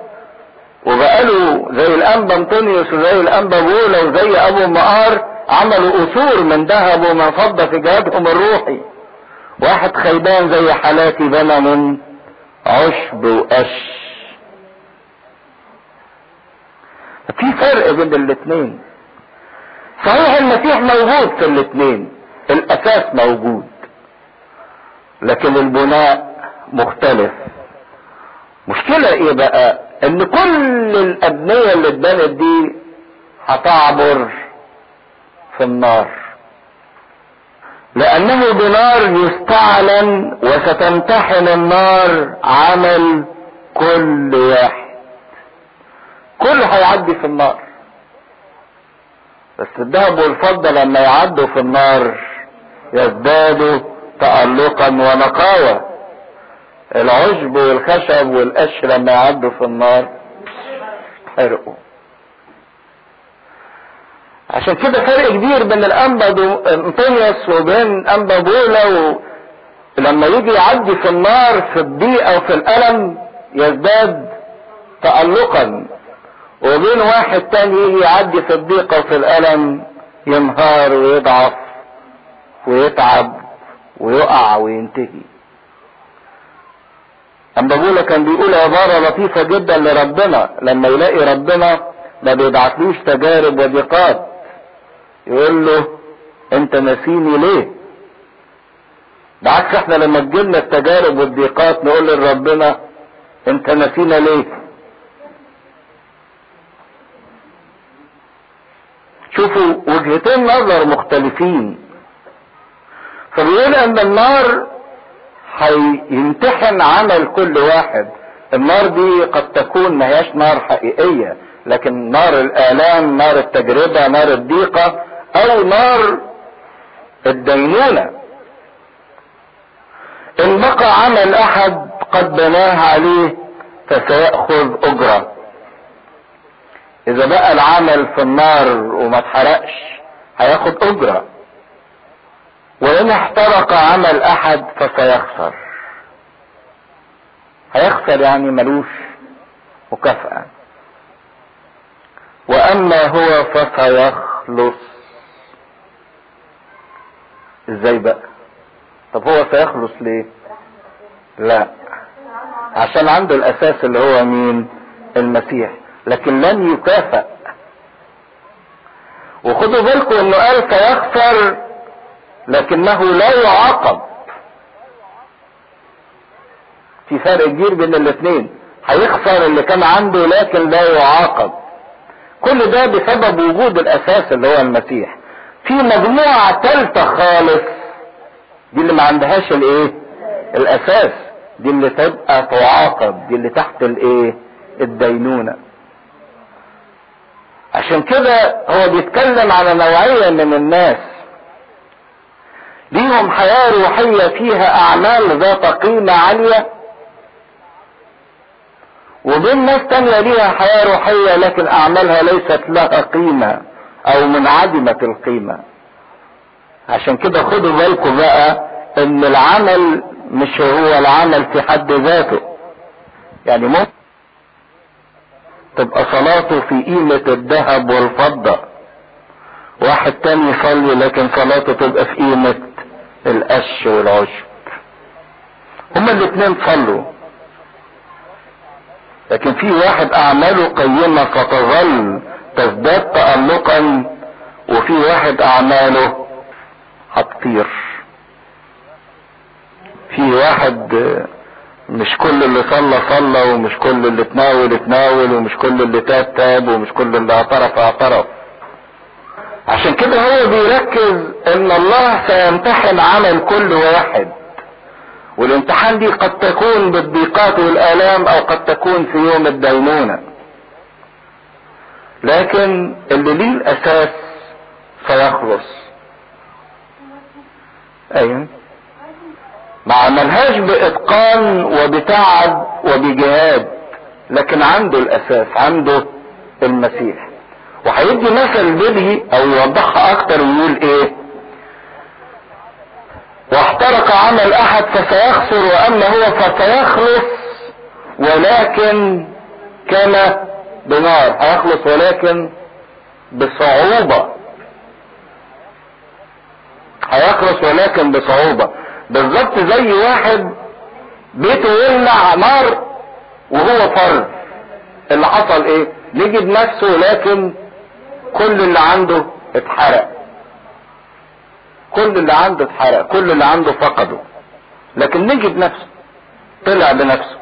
وبقاله زي الأنبا أنطونيوس وزي الأنبا بولا وزي أبو مقار عملوا قصور من ذهب ومن فضة في جهادهم الروحي. واحد خيبان زي حالاتي بنى من عشب وقش. في فرق بين الاثنين صحيح المسيح موجود في الاثنين الأساس موجود. لكن البناء مختلف. مشكلة إيه بقى؟ إن كل الأبنية اللي اتبنت دي هتعبر في النار. لأنه بنار يستعلن وستمتحن النار عمل كل واحد. كل هيعدي في النار. بس الذهب والفضة لما يعدوا في النار يزدادوا تألقا ونقاوة. العشب والخشب والقش لما يعدوا في النار حرقوا. عشان كده فرق كبير بين الأنبا أنطونيوس وبين أنبا بولا. لما يجي يعدي في النار في الضيقه وفي الألم يزداد تألقا. وبين واحد تاني يجي يعدي في الضيقه وفي الألم ينهار ويضعف ويتعب ويقع وينتهي. اما بولا كان بيقول عبارة لطيفة جدا لربنا. لما يلاقي ربنا ما بيبعتلوش تجارب وضيقات. يقول له أنت نسيني ليه؟ بعكس إحنا لما تجيلنا التجارب والضيقات نقول لربنا أنت نسينا ليه؟ شوفوا وجهتين نظر مختلفين. فبيقول إن النار هيمتحن عمل كل واحد. النار دي قد تكون ما هياش نار حقيقية لكن نار الآلام نار التجربة نار الضيقة أو نار الدينونة؟ إن بقى عمل أحد قد بناه عليه فسيأخذ أجرة. إذا بقى العمل في النار وما اتحرقش هياخد أجرة. وإن احترق عمل أحد فسيخسر. هيخسر يعني ملوش مكافأة. وأما هو فسيخلص. إزاي بقى؟ طب هو سيخلص ليه؟ لا. عشان عنده الأساس اللي هو مين؟ المسيح. لكن لن يكافئ. وخدوا بالكم إنه قال سيخسر لكنه لا يعاقب. في فرق كبير بين الاثنين. هيخسر اللي كان عنده لكن لا يعاقب. كل ده بسبب وجود الأساس اللي هو المسيح. في مجموعة تالتة خالص. دي اللي ما عندهاش الايه؟ الأساس. دي اللي تبقى تعاقب. دي اللي تحت الايه؟ الدينونة. عشان كده هو بيتكلم على نوعية من الناس. ليهم حياة روحية فيها أعمال ذات قيمة عالية. وبين ناس تانية ليها حياة روحية لكن أعمالها ليست لها قيمة. أو منعدمة القيمة. عشان كده خدوا بالكم بقى إن العمل مش هو العمل في حد ذاته. يعني ممكن تبقى صلاته في قيمة الذهب والفضة. واحد تاني يصلي لكن صلاته تبقى في قيمة القش والعشب. هما الاتنين صلوا. لكن في واحد أعماله قيمة فتظل تزداد تألقا وفي واحد أعماله هتطير. في واحد مش كل اللي صلى صلى ومش كل اللي تناول اتناول ومش كل اللي تاب تاب ومش كل اللي اعترف اعترف. عشان كده هو بيركز إن الله سيمتحن عمل كل واحد. والامتحان دي قد تكون بالضيقات والآلام أو قد تكون في يوم الدينونة. لكن اللي ليه الأساس سيخلص أيوه. ما عملهاش بإتقان وبتعب وبجهاد لكن عنده الأساس عنده المسيح. وهيدي مثل بدهي أو يوضحها أكتر ويقول إيه؟ واحترق عمل أحد فسيخسر وأما هو فسيخلص ولكن كان بنار هيخلص ولكن بصعوبة. هيخلص ولكن بصعوبة. بالظبط زي واحد بيته يولع نار وهو فرد. اللي حصل إيه؟ نجد نفسه لكن كل اللي عنده اتحرق. كل اللي عنده اتحرق كل اللي عنده فقده. لكن نجد نفسه طلع بنفسه.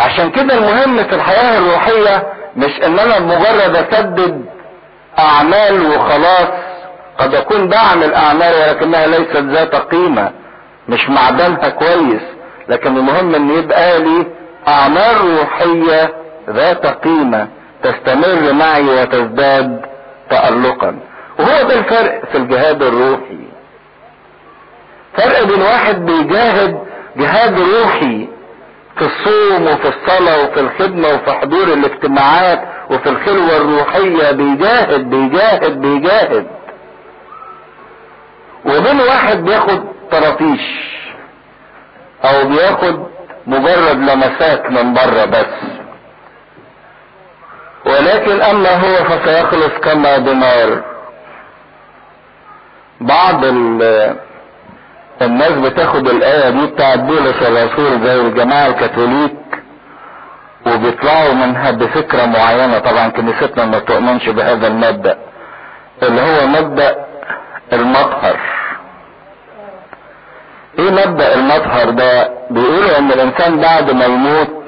عشان كده المهم في الحياة الروحية مش ان أنا مجرد أسدد أعمال وخلاص قد أكون بعمل اعمال ولكنها ليست ذات قيمة مش معدنها كويس لكن المهم إن يبقى لي أعمال روحية ذات قيمة تستمر معي وتزداد تألقا. وهو ده الفرق في الجهاد الروحي. فرق بين واحد بيجاهد جهاد روحي في الصوم وفي الصلاة وفي الخدمة وفي حضور الاجتماعات وفي الخلوة الروحية بيجاهد بيجاهد بيجاهد. وبين واحد بياخد طراطيش أو بياخد مجرد لمسات من بره بس. ولكن أما هو فسيخلص كما بنار بعض الناس بتاخد الآية دي بتاعت بولس الرسول زي الجماعة الكاثوليك وبيطلعوا منها بفكرة معينة. طبعا كنيستنا ما تؤمنش بهذا المبدأ اللي هو مبدأ المطهر. إيه مبدأ المطهر ده؟ بيقولوا إن الإنسان بعد ما يموت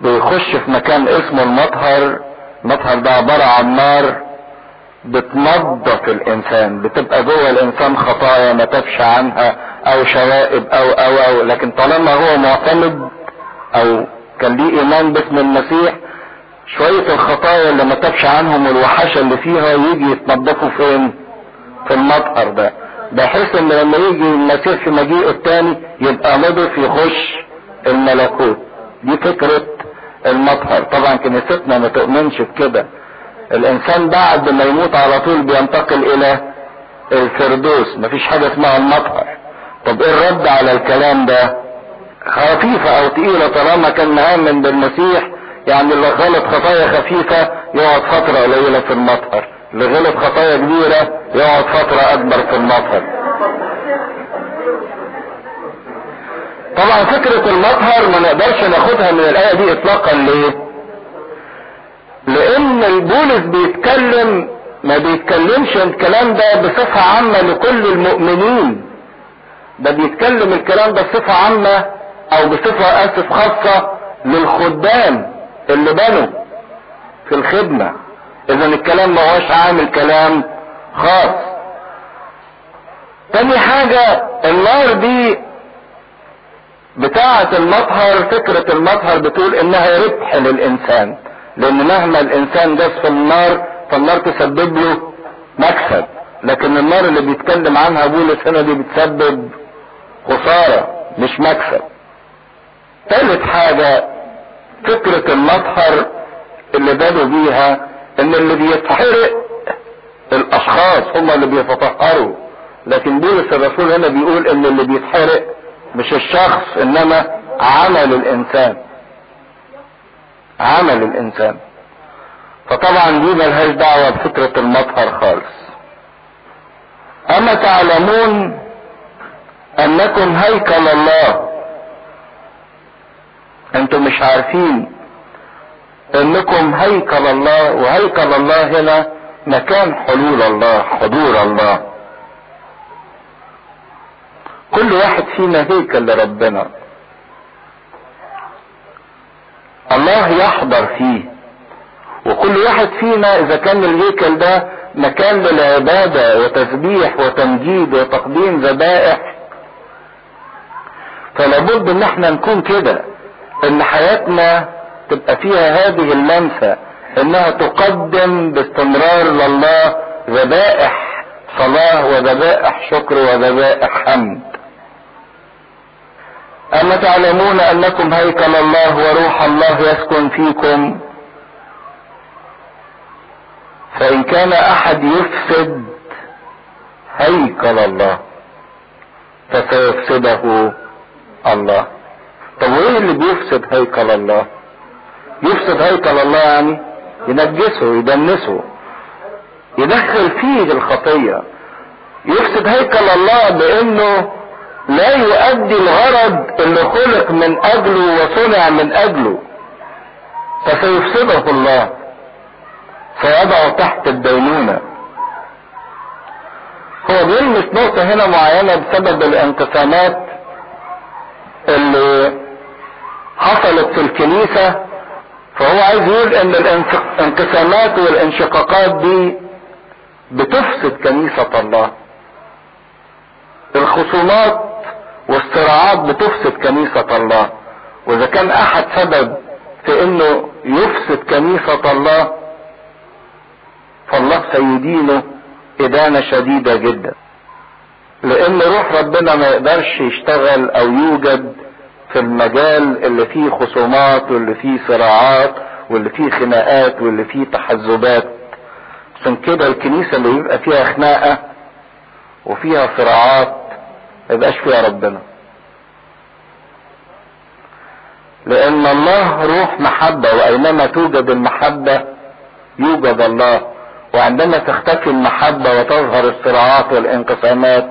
بيخش في مكان اسمه المطهر. المطهر ده عبارة عن نار بتنظف الإنسان بتبقى جوه الإنسان خطايا ما تفش عنها أو شوائب أو أو أو لكن طالما هو معتمد أو كان ليه إيمان باسم المسيح شوية الخطايا اللي ما تفش عنهم والوحشة اللي فيها يجي يتنظفوا فين؟ في المطهر ده. بحيث إن لما يجي المسيح في مجيئه التاني يبقى نضف يخش الملكوت. دي فكرة المطهر. طبعا كنيستنا ما تؤمنش بكده. الإنسان بعد ما يموت على طول بينتقل إلى الفردوس مفيش حاجة اسمها المطهر طب إيه الرد على الكلام ده؟ خفيفة أو تقيلة طالما كان مآمن بالمسيح يعني اللي غلط خطايا خفيفة يقعد فترة قليلة في المطهر اللي غلط خطايا كبيرة يقعد فترة أكبر في المطهر طبعا فكرة المطهر ما نقدرش ناخدها من الآية دي اطلاقا ليه؟ لأن البولس بيتكلم ما بيتكلمش الكلام ده بصفة عامة لكل المؤمنين. ده بيتكلم الكلام ده بصفة عامة أو بصفة اسف خاصة للخدام اللي بنوا في الخدمة. إذا الكلام ما هوش عامل كلام خاص. تاني حاجة النار دي بتاعة المطهر فكرة المطهر بتقول إنها ربح للإنسان. لأن مهما الإنسان داس في النار فالنار تسبب له مكسب. لكن النار اللي بيتكلم عنها بولس هنا دي بتسبب خسارة مش مكسب. ثالث حاجة فكرة المطهر اللي بدوا بيها إن اللي بيتحرق الأشخاص هم اللي بيتطهروا. لكن بولس الرسول هنا بيقول إن اللي بيتحرق مش الشخص إنما عمل الإنسان. عمل الإنسان. فطبعا دي ملهاش دعوة بفكرة المطهر خالص. أما تعلمون انكم هيكل الله. أنتم مش عارفين أنكم هيكل الله وهيكل الله هنا مكان حلول الله حضور الله. كل واحد فينا هيكل لربنا. الله يحضر فيه. وكل واحد فينا إذا كان الهيكل ده مكان للعبادة وتسبيح وتمجيد وتقديم ذبائح فلابد إن إحنا نكون كده إن حياتنا تبقى فيها هذه اللمسة إنها تقدم باستمرار لله ذبائح صلاة وذبائح شكر وذبائح حمد. أما تعلمون أنكم هيكل الله وروح الله يسكن فيكم؟ فإن كان أحد يفسد هيكل الله فسيفسده الله. طب وإيه اللي بيفسد هيكل الله؟ يفسد هيكل الله يعني ينجسه يدنسه يدخل فيه الخطية. يفسد هيكل الله بإنه لا يؤدي الغرض اللي خلق من أجله وصنع من أجله فسيفسده الله سيضعه تحت الدينونة. هو بيلمس نقطة هنا معينة بسبب الانقسامات اللي حصلت في الكنيسة فهو عايز يقول إن الانقسامات والانشقاقات دي بتفسد كنيسة الله. الخصومات والصراعات بتفسد كنيسة الله. وإذا كان أحد سبب في إنه يفسد كنيسة الله فالله سيدينه إدانة شديدة جدا. لأن روح ربنا ما يقدرش يشتغل أو يوجد في المجال اللي فيه خصومات واللي فيه صراعات واللي فيه خناقات واللي فيه تحزبات. عشان كده الكنيسة اللي يبقى فيها خناقة وفيها صراعات ما يبقاش فيها ربنا. لأن الله روح محبة وأينما توجد المحبة يوجد الله وعندما تختفي المحبة وتظهر الصراعات والانقسامات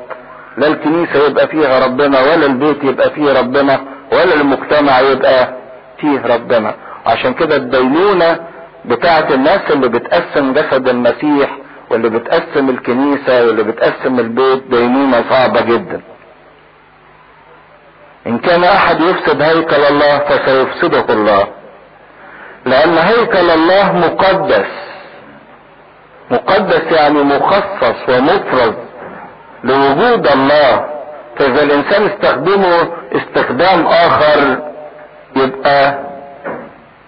لا الكنيسة يبقى فيها ربنا ولا البيت يبقى فيه ربنا ولا المجتمع يبقى فيه ربنا. عشان كده الدينونة بتاعت الناس اللي بتقسم جسد المسيح واللي بتقسم الكنيسة واللي بتقسم البيت دينونة صعبة جدا. إن كان أحد يفسد هيكل الله فسيفسده الله. لأن هيكل الله مقدس. مقدس يعني مخصص ومفرز لوجود الله. فإذا الإنسان استخدمه استخدام آخر يبقى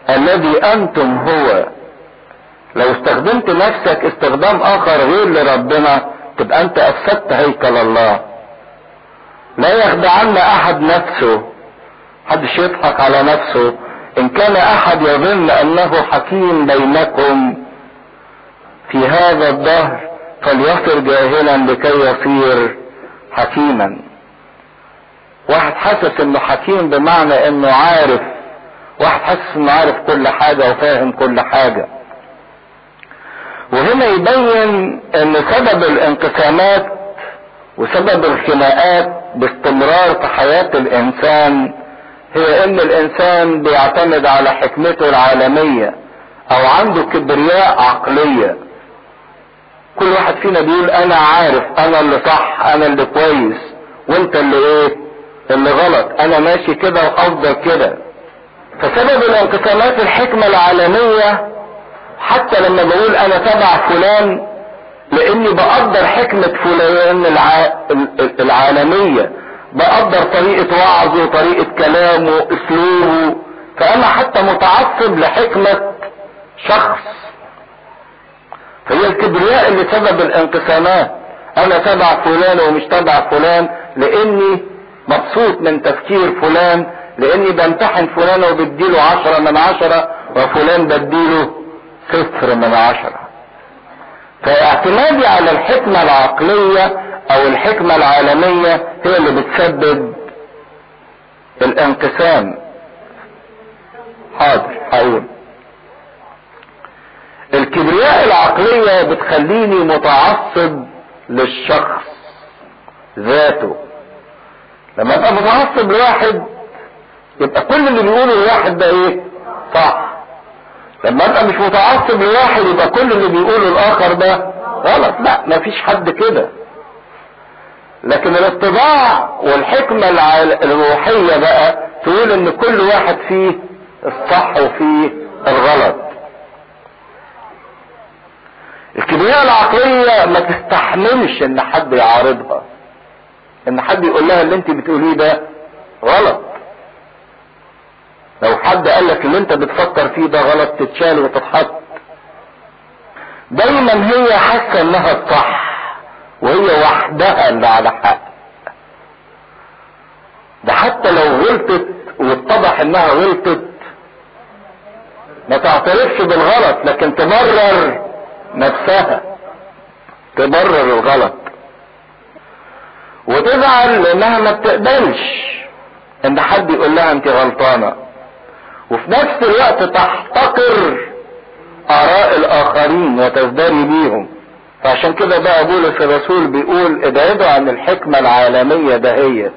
الذي أنتم هو. لو استخدمت نفسك استخدام آخر غير لربنا تبقى أنت أفسدت هيكل الله. لا يخدعن أحد نفسه. محدش يضحك على نفسه. إن كان أحد يظن أنه حكيم بينكم في هذا الدهر فليصر جاهلا لكي يصير حكيما. واحد حاسس إنه حكيم بمعنى إنه عارف. واحد حاسس إنه عارف كل حاجة وفاهم كل حاجة. وهنا يبين إن سبب الانقسامات وسبب الخناقات باستمرار في حياة الإنسان هي إن الإنسان بيعتمد على حكمته العالمية أو عنده كبرياء عقلية. كل واحد فينا بيقول أنا عارف أنا اللي صح أنا اللي كويس وأنت اللي إيه؟ اللي غلط. أنا ماشي كده وافضل كده. فسبب الانقسامات الحكمة العالمية حتى لما بقول أنا تبع فلان لأني بقدر حكمة فلان الع... العالمية. بقدر طريقة وعظه طريقة كلامه اسلوبه فأنا حتى متعصب لحكمة شخص. فهي الكبرياء اللي سبب الانقسامات. أنا تبع فلان ومش تبع فلان لأني مبسوط من تفكير فلان لأني بمتحن فلان وبديله عشرة من عشرة وفلان بديله صفر من عشرة. فاعتمادي على الحكمة العقلية أو الحكمة العالمية هي اللي بتسبب الانقسام. حاضر هقول. الكبرياء العقلية بتخليني متعصب للشخص ذاته. لما أبقى متعصب لواحد يبقى كل اللي بيقوله الواحد ده إيه؟ صح. لما ابقى مش متعصب لواحد يبقى كل اللي بيقوله الآخر ده غلط. لا مفيش حد كده. لكن الاتباع والحكمة الروحية بقى تقول إن كل واحد فيه الصح وفيه الغلط. الكبرياء العقلية ما تستحملش إن حد يعارضها. إن حد يقول لها اللي أنت بتقوليه ده غلط. لو حد قال لك اللي انت بتفكر فيه ده غلط تتشال وتتحط. دايما هي حاسة إنها الصح وهي وحدها اللي على حق. ده حتى لو غلطت واتضح إنها غلطت ما تعترفش بالغلط لكن تبرر نفسها. تبرر الغلط. وتزعل لأنها ما بتقبلش إن حد يقول لها أنت غلطانة. وفي نفس الوقت تحتقر آراء الآخرين وتزدري بيهم. فعشان كده بقى بولس الرسول بيقول ابعدوا عن الحكمة العالمية دهيت.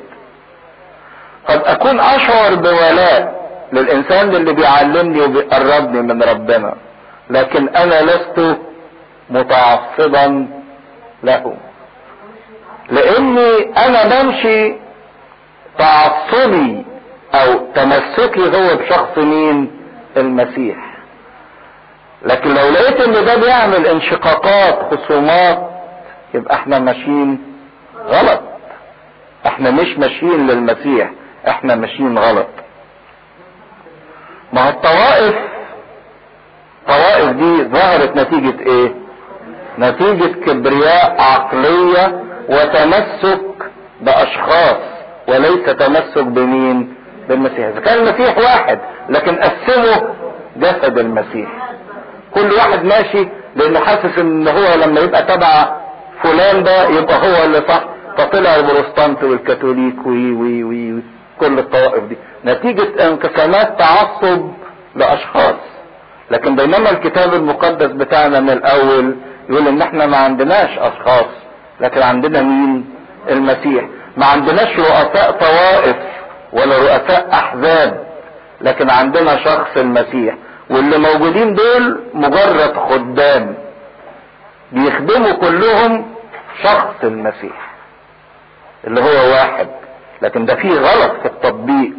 قد أكون أشعر بولاء للإنسان اللي بيعلمني وبيقربني من ربنا لكن أنا لست متعصبا له. لأني أنا بمشي تعصبي أو تمسكي هو بشخص مين؟ المسيح. لكن لو لقيت إن ده بيعمل انشقاقات خصومات يبقى إحنا ماشيين غلط. إحنا مش ماشيين للمسيح إحنا ماشيين غلط. ما الطوائف الطوائف دي ظهرت نتيجة إيه؟ نتيجة كبرياء عقلية وتمسك بأشخاص وليس تمسك بمين؟ بالمسيح. إذا كان المسيح واحد لكن قسموا جسد المسيح. كل واحد ماشي لأنه حاسس إن هو لما يبقى تبع فلان ده يبقى هو اللي صح. فطلع البروتستانت والكاثوليك وي وي وي كل الطوائف دي. نتيجة انقسامات تعصب لأشخاص. لكن بينما الكتاب المقدس بتاعنا من الأول يقول إن إحنا ما عندناش أشخاص لكن عندنا مين؟ المسيح. ما عندناش رؤساء طوائف. ولا رؤساء احزاب لكن عندنا شخص المسيح واللي موجودين دول مجرد خدام. بيخدموا كلهم شخص المسيح اللي هو واحد. لكن ده فيه غلط في التطبيق.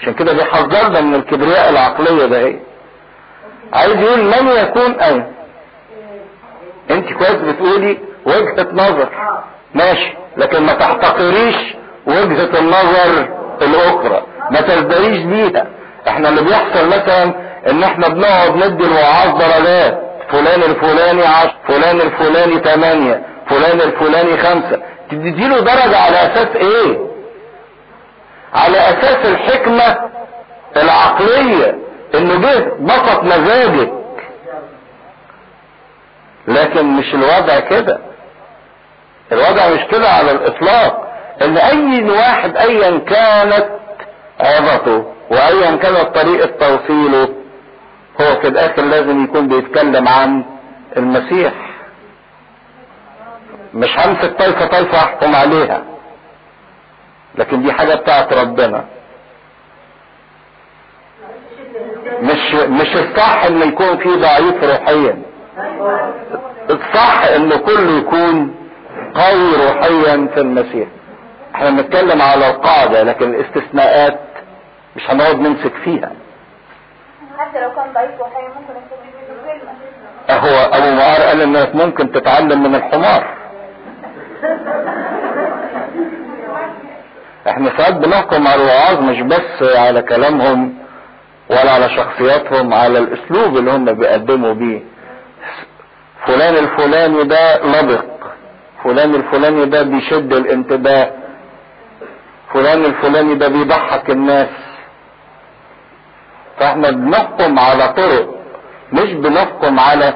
عشان كده بيحذرنا من الكبرياء العقلية ده إيه؟ عايز يقول من يكون اين أنت كويس بتقولي وجهة نظر. ماشي. لكن ما تحتقريش وجهة النظر. الأخرى. ما تزدريش بيها. إحنا اللي بيحصل مثلا إن إحنا بنقعد ندي الوعاظ درجات. فلان الفلاني عشر فلان الفلاني تمانية فلان الفلاني خمسة. تديله درجة على أساس إيه؟ على أساس الحكمة العقلية انه جه بسط مزاجك. لكن مش الوضع كده. الوضع مش كده على الإطلاق. إن أي واحد ايا كانت عظته وايا كانت طريقة توصيله هو في الآخر لازم يكون بيتكلم عن المسيح. مش همسك طائفة طائفة أحكم عليها لكن دي حاجة بتاعت ربنا. مش مش الصح ان يكون في ضعيف روحيا. الصح ان كله يكون قوي روحيا في المسيح. إحنا بنتكلم على القاعدة لكن الاستثناءات مش هنقعد نمسك فيها. حتى لو كان ضعيف روحيا ممكن يكون هو أبو معار قال إنك ممكن تتعلم من الحمار. إحنا ساعات بنحكم على الوعاظ مش بس على كلامهم ولا على شخصياتهم على الأسلوب اللي هم بيقدموا بيه. فلان الفلاني ده لبق فلان الفلاني ده بيشد الانتباه. فلان الفلاني ده بيضحك الناس. فاحنا بنحكم على طرق مش بنحكم على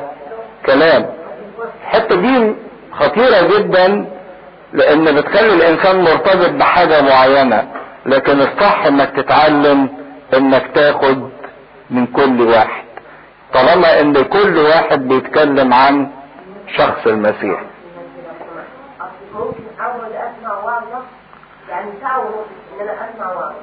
كلام. الحتة دي خطيرة جدا لأن بتخلي الإنسان مرتبط بحاجة معينة. لكن الصح إنك تتعلم إنك تاخد من كل واحد. طالما إن كل واحد بيتكلم عن شخص المسيح. يعني ساعة ونص إن أنا أسمع وعظة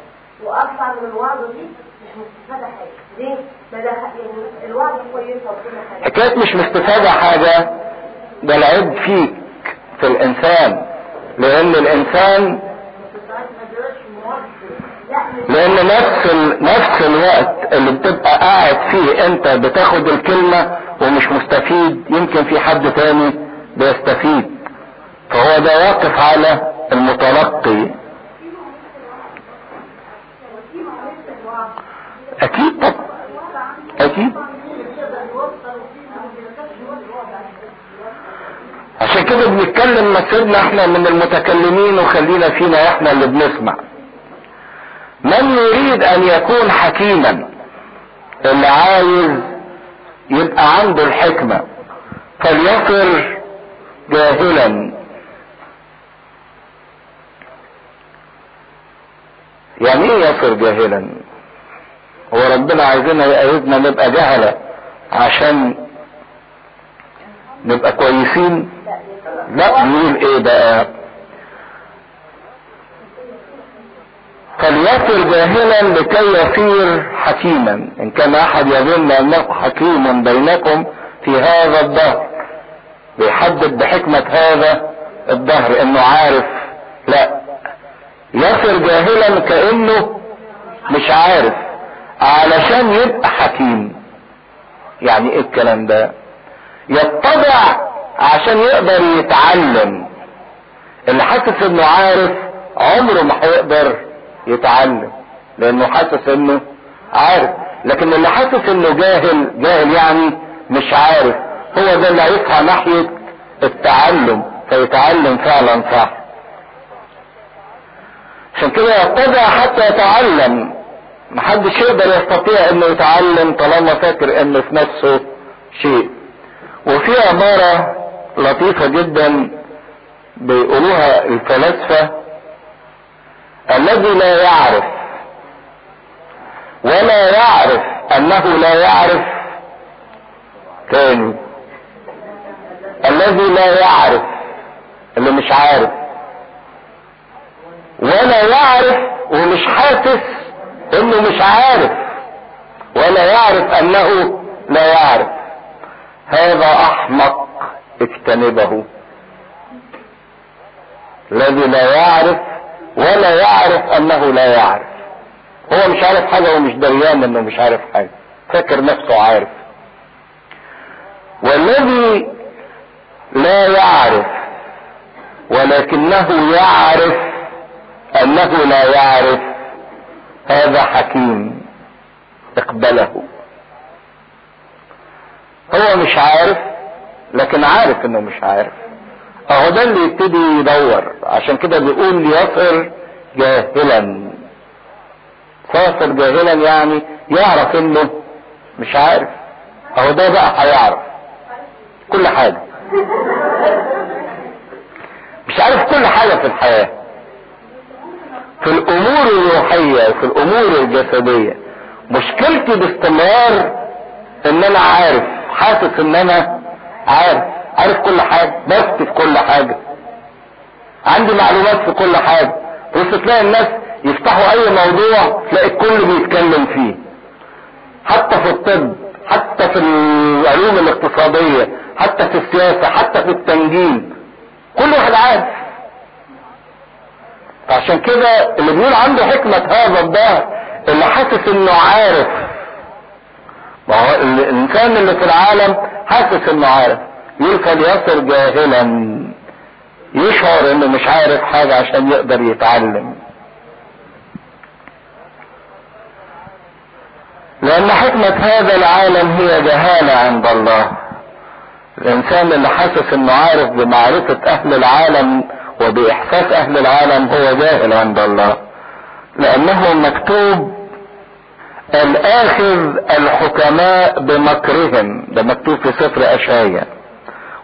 وأطلع من الوعظة دي مش مستفادة حاجة. ليه؟ ما ده يعني الوعظة كويسة وكل حاجة. حكاية مش مستفادة حاجة ده العيب فيك في الإنسان. لأن الإنسان لأن نفس ال... نفس الوقت اللي بتبقى قاعد فيه أنت بتاخد الكلمة ومش مستفيد يمكن في حد تاني بيستفيد. فهو ده واقف على المتلقي. أكيد أكيد. عشان كده بنتكلم مسيرنا إحنا من المتكلمين وخلينا فينا إحنا اللي بنسمع. من يريد أن يكون حكيما اللي عايز يبقى عنده الحكمة فليصر جاهلا. يعني إيه يصر جاهلا؟ هو ربنا عايزنا يقيدنا نبقى جهلة عشان نبقى كويسين؟ لا بيقول إيه بقى؟ فليصر جاهلا لكي يصير حكيما. إن كان أحد يظن أنه حكيم بينكم في هذا الدهر بيحدد بحكمة هذا الدهر إنه عارف لا. يصر جاهلا كأنه مش عارف علشان يبقى حكيم. يعني إيه الكلام ده؟ يتبع عشان يقدر يتعلم. اللي حاسس إنه عارف عمره ما هيقدر يتعلم لأنه حاسس إنه عارف. لكن اللي حاسس إنه جاهل جاهل يعني مش عارف هو ده اللي هيسعى ناحية التعلم فيتعلم فعلا صح. عشان كده يتبع حتى يتعلم. محدش يقدر يستطيع إنه يتعلم طالما فاكر انه في نفسه شيء. وفي عبارة لطيفة جدا بيقولوها الفلاسفة الذي لا يعرف ولا يعرف أنه لا يعرف تاني. الذي لا يعرف اللي مش عارف. ولا يعرف ومش حاسس إنه مش عارف ولا يعرف أنه لا يعرف. هذا أحمق اجتنبه. الذي لا يعرف ولا يعرف أنه لا يعرف. هو مش عارف حاجة ومش دريان إنه مش عارف حاجة. فاكر نفسه عارف. والذي لا يعرف ولكنه يعرف أنه لا يعرف هذا حكيم. اقبله. هو مش عارف لكن عارف إنه مش عارف. أهو ده اللي يبتدي يدور. عشان كده بيقول يصر جاهلا. صافر جاهلا يعني يعرف إنه مش عارف. أهو ده بقى هيعرف. كل حاجة. مش عارف كل حاجة في الحياة. في الأمور الروحية وفي الأمور الجسدية. مشكلتي باستمرار إن أنا عارف حاسس إن أنا عارف عارف كل حاجة بس في كل حاجة. عندي معلومات في كل حاجة. بس تلاقي الناس يفتحوا أي موضوع تلاقي الكل بيتكلم فيه. حتى في الطب حتى في العلوم الاقتصادية حتى في السياسة حتى في التنجيم. كل واحد عارف. فعشان كده اللي بيقول عنده حكمة هذا الظهر اللي حاسس إنه عارف. ما هو الإنسان اللي في العالم حاسس إنه عارف. يقول فليصر جاهلا. يشعر إنه مش عارف حاجة عشان يقدر يتعلم. لأن حكمة هذا العالم هي جهالة عند الله. الإنسان اللي حاسس إنه عارف بمعرفة أهل العالم وبإحساس أهل العالم هو جاهل عند الله. لأنه مكتوب الآخذ الحكماء بمكرهم. ده مكتوب في سفر اشعيا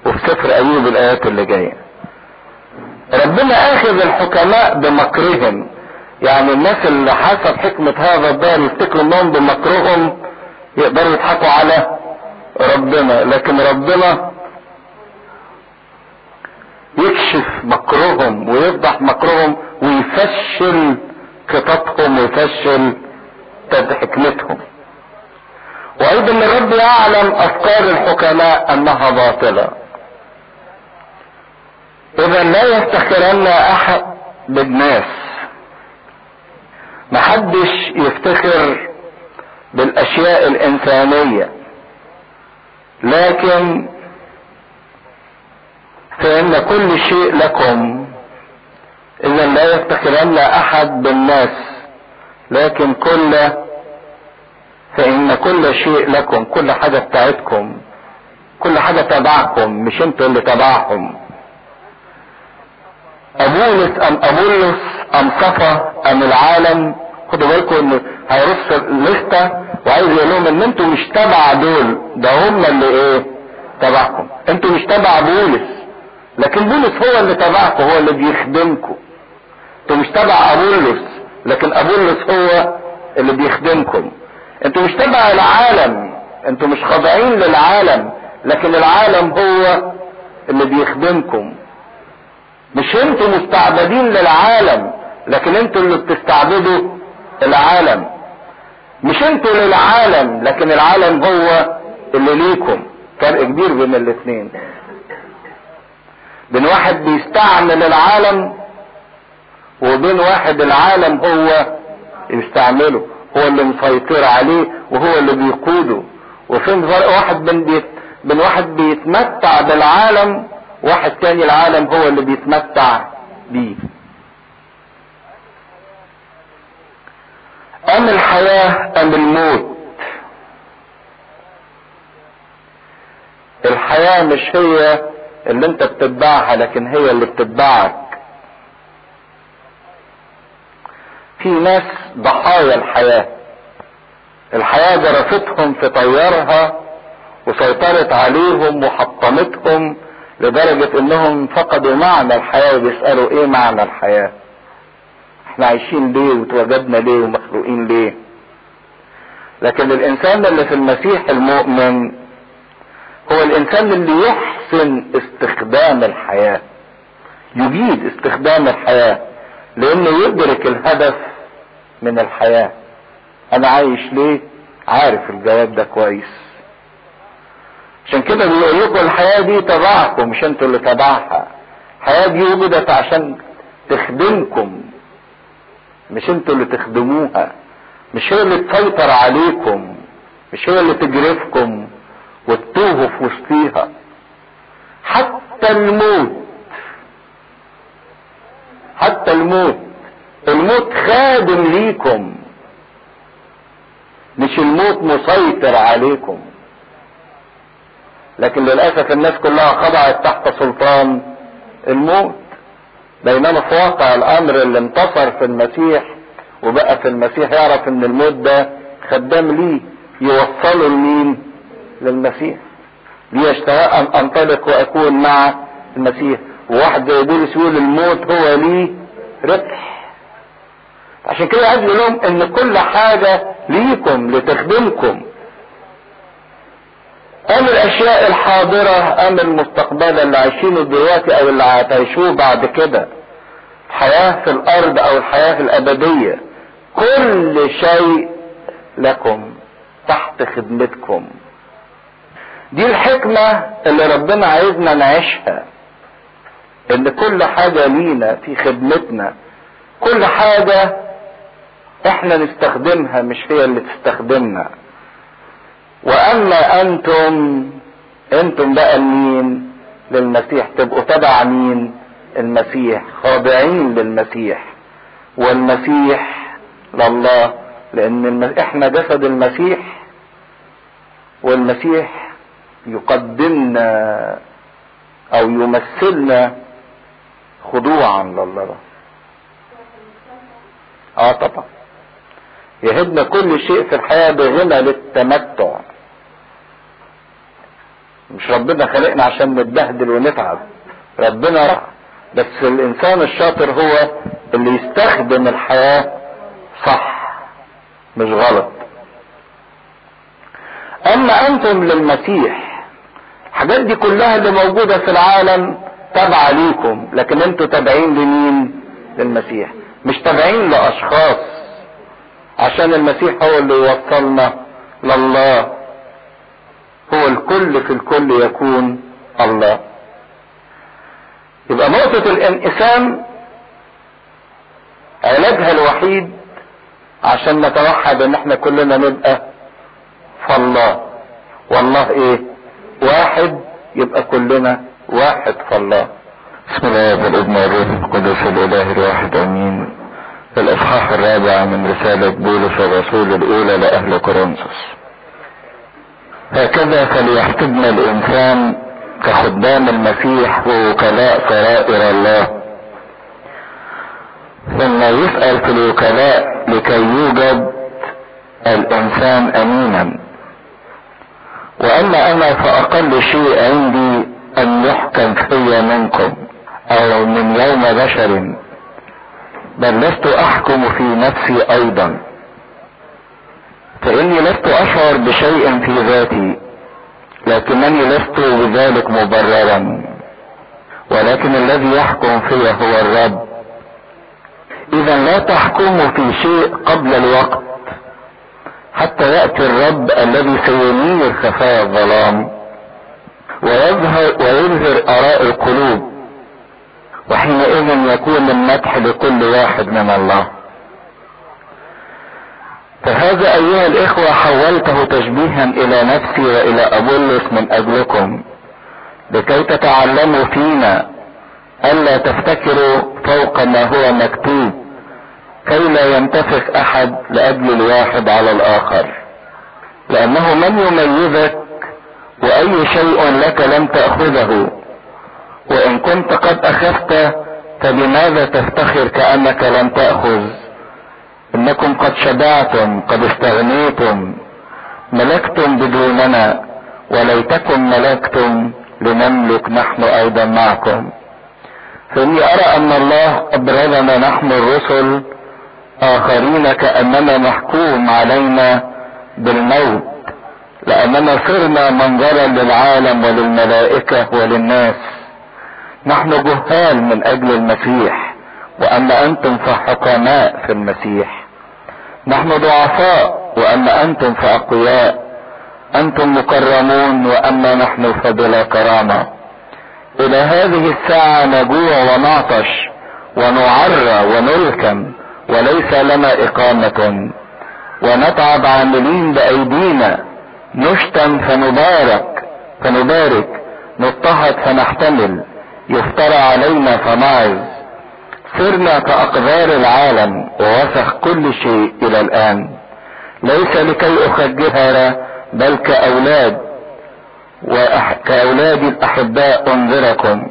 وفي سفر أيوب الآيات اللي جاية. ربنا آخذ الحكماء بمكرهم. يعني الناس اللي حسب حكمة هذا الدار يفتكروا إنهم بمكرهم يقدروا يضحكوا على ربنا. لكن ربنا يكشف مكرهم ويفضح مكرهم ويفشل خططهم ويفشل حكمتهم. وأيضا الرب يعلم أفكار الحكماء أنها باطلة. اذا لا يفتخرن أحد بالناس. محدش يفتخر بالأشياء الإنسانية. لكن فإن كل شيء لكم. اذا لا يفتخرن أحد بالناس لكن كل فإن كل شيء لكم كل حاجة بتاعتكم كل حاجة تبعكم مش أنتوا اللي تبعهم. أبولس أم أبولس أم صفا أم العالم خدوا بالكم إن هيرص لستة وعايز يقول لهم إن أنتوا مش تبع دول ده هم اللي إيه؟ تبعكم. أنتوا مش تبع بولس. لكن بولس هو اللي تبعكم هو اللي بيخدمكم. أنتوا مش تبع أبولس لكن أبولس هو اللي بيخدمكم. أنتوا مش تبع العالم أنتوا مش خاضعين للعالم لكن العالم هو اللي بيخدمكم. مش أنتوا مستعبدين للعالم لكن أنتوا اللي بتستعبدوا العالم. مش أنتوا للعالم لكن العالم هو اللي ليكم. فرق كبير بين الاثنين بين واحد بيستعمل العالم وبين واحد العالم هو يستعمله هو اللي مسيطر عليه وهو اللي بيقوده. وفين فرق واحد بين بيت بين واحد بيتمتع بالعالم واحد تاني العالم هو اللي بيتمتع بيه. أم الحياة أم الموت؟ الحياة مش هي اللي انت بتتبعها لكن هي اللي بتتبعك. في ناس ضحايا الحياة. الحياة جرفتهم في طيارها وسيطرت عليهم وحطمتهم لدرجة إنهم فقدوا معنى الحياة وبيسألوا إيه معنى الحياة. إحنا عايشين ليه وتوجدنا ليه ومخلوقين ليه؟ لكن الإنسان اللي في المسيح المؤمن هو الإنسان اللي يحسن استخدام الحياة يجيد استخدام الحياة لأنه يدرك الهدف من الحياة. أنا عايش ليه؟ عارف الجواب ده كويس. عشان كده بيقول لكم الحياة دي تبعكم مش أنتوا اللي تبعها الحياة دي وجدت عشان تخدمكم مش أنتوا اللي تخدموها. مش هي اللي تسيطر عليكم مش هي اللي تجرفكم. وتتوهوا في وسطيها. حتى الموت. حتى الموت. الموت خادم ليكم. مش الموت مسيطر عليكم. لكن للأسف الناس كلها خضعت تحت سلطان الموت. بينما في واقع الأمر اللي انتصر في المسيح وبقى في المسيح يعرف إن الموت ده خدام ليه. يوصله لمين؟ للمسيح. لي اشتهاء ان أنطلق وأكون مع المسيح. وواحد زي بولس يقول الموت هو لي ربح. عشان كده عايز لهم إن كل حاجة ليكم لتخدمكم. أم الأشياء الحاضرة أم المستقبل اللي عايشينه دلوقتي أو اللي هتعيشوه بعد كده؟ الحياة في الأرض أو الحياة الأبدية. كل شيء لكم تحت خدمتكم. دي الحكمة اللي ربنا عايزنا نعيشها. إن كل حاجة لينا في خدمتنا. كل حاجة إحنا نستخدمها مش هي اللي تستخدمنا. وأما أنتم أنتم بقى مين للمسيح؟ تبقوا تبع مين؟ المسيح. خاضعين للمسيح. والمسيح لله لأن. إحنا جسد المسيح والمسيح يقدمنا أو يمثلنا خضوعا لله. آه طبعا. يهبنا كل شيء في الحياة بغنى للتمتع. مش ربنا خلقنا عشان نتبهدل ونتعب. ربنا بس الإنسان الشاطر هو اللي يستخدم الحياة صح مش غلط. أما أنتم للمسيح الحاجات دي كلها اللي موجودة في العالم تابعة ليكم. لكن أنتوا تابعين لمين؟ للمسيح. مش تابعين لأشخاص. عشان المسيح هو اللي يوصلنا لله. هو الكل في الكل يكون الله. يبقى نقطة الانقسام علاجها الوحيد عشان نتوحد إن إحنا كلنا نبقى فالله والله إيه؟ واحد يبقى كلنا واحد فالله بسم الله والابن والروح القدس الإله الواحد آمين. الإصحاح الرابع من رسالة بولس الرسول الأولى لأهل كورنثوس هكذا فليحسبنا الإنسان كخدام المسيح ووكلاء سرائر الله. ثم يسأل في الوكلاء لكي يوجد الإنسان امينا. وأما أنا فأقل شيء عندي أن يحكم في منكم أو من يوم بشر بل لست أحكم في نفسي أيضا. فإني لست أشعر بشيء في ذاتي لكنني لست بذلك مبررا. ولكن الذي يحكم في هو الرب. اذا لا تحكموا في شيء قبل الوقت. حتى يأتي الرب الذي سينير خفايا الظلام ويظهر ويظهر آراء القلوب. وحينئذ يكون المدح لكل واحد من الله. فهذا أيها الإخوة حولته تشبيها إلى نفسي وإلى ابولس من أجلكم لكي تتعلموا فينا ألا تفتكروا فوق ما هو مكتوب. كي لا ينتفخ أحد لأجل الواحد على الآخر. لأنه من يميزك وأي شيء لك لم تأخذه. وإن كنت قد أخذت فلماذا تفتخر كأنك لم تأخذ؟ إنكم قد شبعتم قد استغنيتم ملكتم بدوننا وليتكم ملكتم لنملك نحن أيضا معكم. فإني أرى أن الله ابرزنا نحن الرسل اخرين كاننا محكوم علينا بالموت لأننا صرنا منظرا للعالم وللملائكة وللناس. نحن جهال من أجل المسيح واما أنتم فحكماء في المسيح. نحن ضعفاء واما أنتم فأقوياء. أنتم مكرمون واما نحن فبلا كرامة. إلى هذه الساعة نجوع ونعطش ونعرى ونلكم وليس لنا إقامة. ونتعب عاملين بأيدينا. نشتم فنبارك. فنبارك. نضطهد فنحتمل. يفترى علينا فنعظ صرنا كأقدار العالم. ووسخ كل شيء إلى الآن. ليس لكي أخجلها بل كأولاد. وكأولاد الأحباء أنذركم.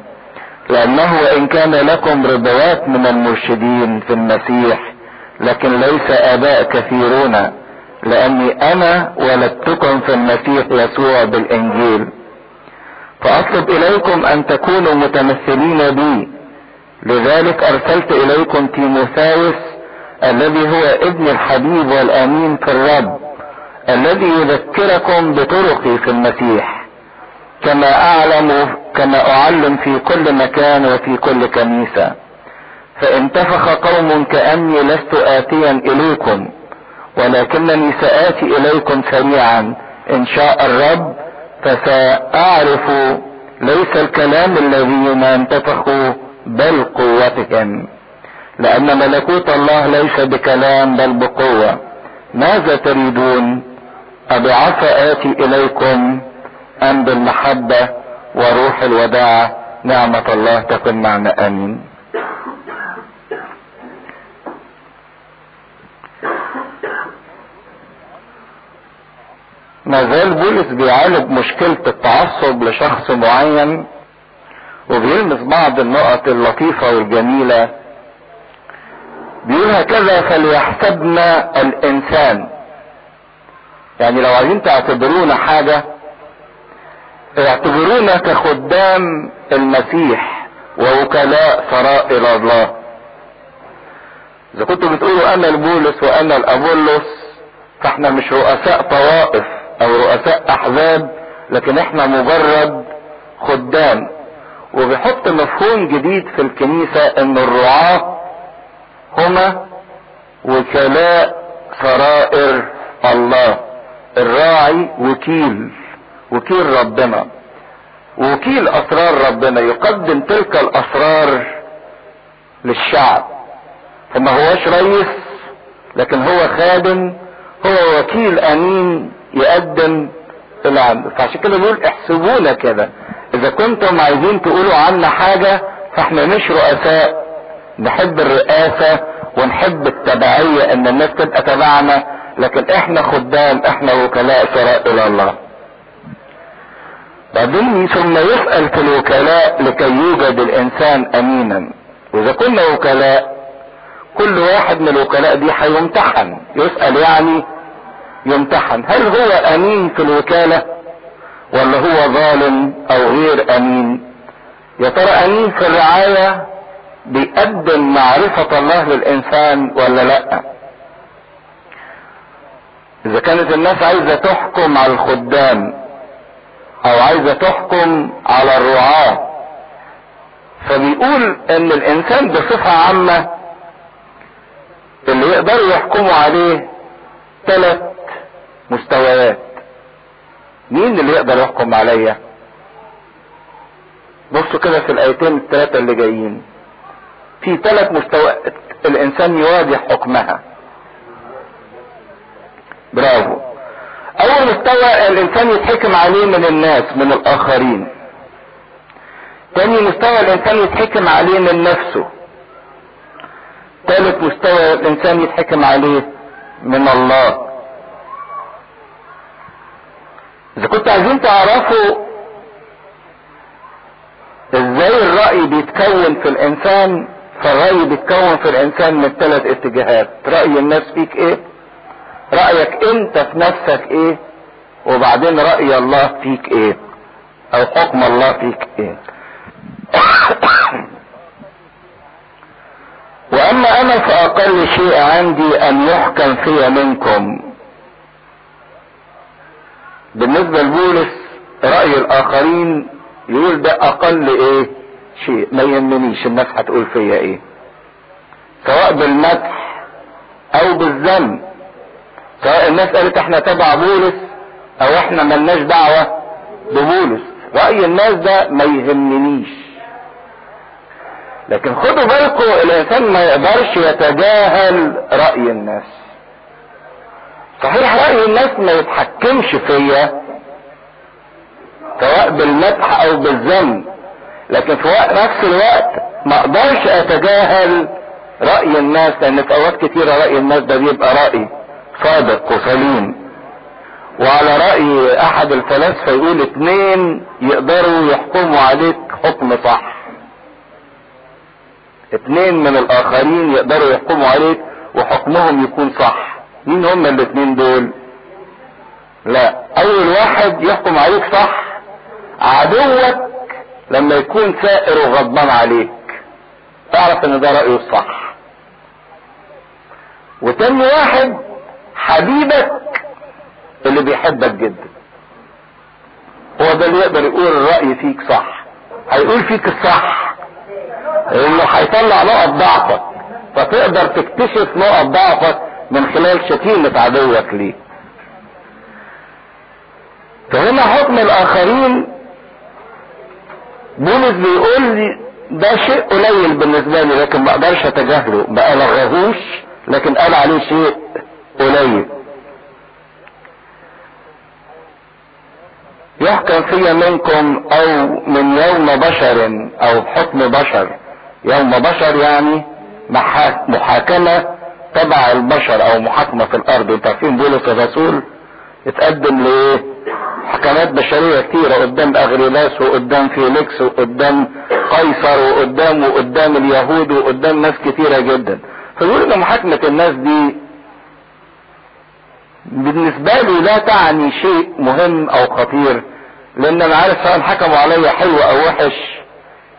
لأنه وإن كان لكم ربوات من المرشدين في المسيح لكن ليس آباء كثيرون لأني أنا ولدتكم في المسيح يسوع بالإنجيل. فأطلب إليكم أن تكونوا متمثلين بي. لذلك أرسلت إليكم تيموثاوس الذي هو ابن الحبيب والأمين في الرب الذي يذكركم بطرقي في المسيح. كما أعلم كما أعلم في كل مكان وفي كل كنيسة. فانتفخ قوم كأني لست آتيا إليكم ولكنني سآتي إليكم سريعا. إن شاء الرب فسأعرف ليس الكلام الذين انتفخوا بل قوتهم. لأن ملكوت الله ليس بكلام بل بقوة. ماذا تريدون؟ أبعث آتي إليكم أم بالمحبة وروح الوداع. نعمة الله تكن معنا. آمين. ما زال بولس بيعالج مشكلة التعصب لشخص معين وبيلمس بعض النقط اللطيفة والجميلة. بيقول هكذا فليحسبنا الإنسان. يعني لو عايزين تعتبرونا حاجة اعتبرونا كخدام المسيح ووكلاء سرائر الله. إذا كنتوا بتقولوا أنا البولس وأنا الأبولس فإحنا مش رؤساء طوائف أو رؤساء أحزاب لكن إحنا مجرد خدام. وبيحط مفهوم جديد في الكنيسة إن الرعاة هما وكلاء سرائر الله. الراعي وكيل. وكيل ربنا وكيل أسرار ربنا يقدم تلك الأسرار للشعب. فما هوش رئيس لكن هو خادم هو وكيل أمين يقدم العمل فعشان كده بيقول احسبونا كده. إذا كنتم عايزين تقولوا عنا حاجة فإحنا مش رؤساء. نحب الرئاسة ونحب التبعية إن الناس تبقى تبعنا لكن إحنا خدام إحنا وكلاء سرائر الله. بعدين ثم يسأل في الوكلاء لكي يوجد الإنسان أمينا. وإذا كنا وكلاء كل واحد من الوكلاء دي هيمتحن يسأل يعني يمتحن. هل هو أمين في الوكالة؟ ولا هو ظالم أو غير أمين؟ يا ترى أمين في الرعاية بيقدم معرفة الله للإنسان ولا لأ؟ إذا كانت الناس عايزة تحكم على الخدام أو عايزة تحكم على الرعاة. فبيقول إن الإنسان بصفة عامة اللي يقدروا يحكموا عليه ثلاث مستويات. مين اللي يقدر يحكم عليا؟ بصوا كده في الآيتين الثلاثة اللي جايين. في ثلاث مستويات الإنسان يواجه حكمها. برافو. اول مستوى الإنسان يتحكم عليه من الناس من الآخرين. تاني مستوى الإنسان يتحكم عليه من نفسه. ثالث مستوى الإنسان يتحكم عليه من الله. إذا كنتوا عايزين تعرفوا إزاي الرأي بيتكون في الإنسان فالرأي بيتكون في الإنسان من ثلاث اتجاهات. رأي الناس فيك إيه؟ رأيك انت في نفسك إيه؟ وبعدين رأي الله فيك إيه؟ أو حكم الله فيك إيه؟ وأما أنا فأقل شيء عندي أن يحكم في منكم. بالنسبة لبولس رأي الآخرين يقول ده أقل إيه؟ شيء. ما يهمنيش الناس هتقول فيا إيه. سواء بالمدح أو بالذم سواء الناس قالت إحنا تبع بولس أو إحنا ملناش دعوة ببولس. رأي الناس ده ما يهمنيش. لكن خدوا بالكم الإنسان ما يقدرش يتجاهل رأي الناس. صحيح رأي الناس ما يتحكمش فيا سواء بالمدح أو بالذم لكن في نفس الوقت ما أقدرش اتجاهل رأي الناس لأن في أوقات كتيرة رأي الناس ده بيبقى رأي. صادق وسليم. وعلى رأي أحد الفلاسفة يقول اتنين يقدروا يحكموا عليك حكم صح. اتنين من الآخرين يقدروا يحكموا عليك وحكمهم يكون صح. مين هم الاتنين دول؟ لا. أول واحد يحكم عليك صح. عدوك لما يكون سائر وغضبان عليك. تعرف إن ده رأيه الصح. وتاني واحد حبيبك اللي بيحبك جدا. هو ده اللي يقدر يقول الرأي فيك صح. هيقول فيك الصح. انه هيطلع نقط ضعفك. فتقدر تكتشف نقط ضعفك من خلال شتيمة عدوك ليك. فهنا حكم الآخرين بولس بيقول لي ده شيء قليل بالنسبة لي لكن ما أقدرش أتجاهله. ما الغاهوش لكن قال عليه شيء قليل يحكم في منكم أو من يوم بشر أو بحكم بشر. يوم بشر يعني محاكمة تبع البشر أو محاكمة في الأرض. أنت عارفين بولس الرسول اتقدم لإيه؟ حكمات بشرية كتيرة قدام أغريلاس وقدام فيليكس وقدام قيصر وقدام وقدام اليهود وقدام ناس كتيرة جدا. فيقول إن محاكمة الناس دي بالنسبة لي لا تعني شيء مهم أو خطير لأن أنا عارف سواء حكموا عليا حلو أو وحش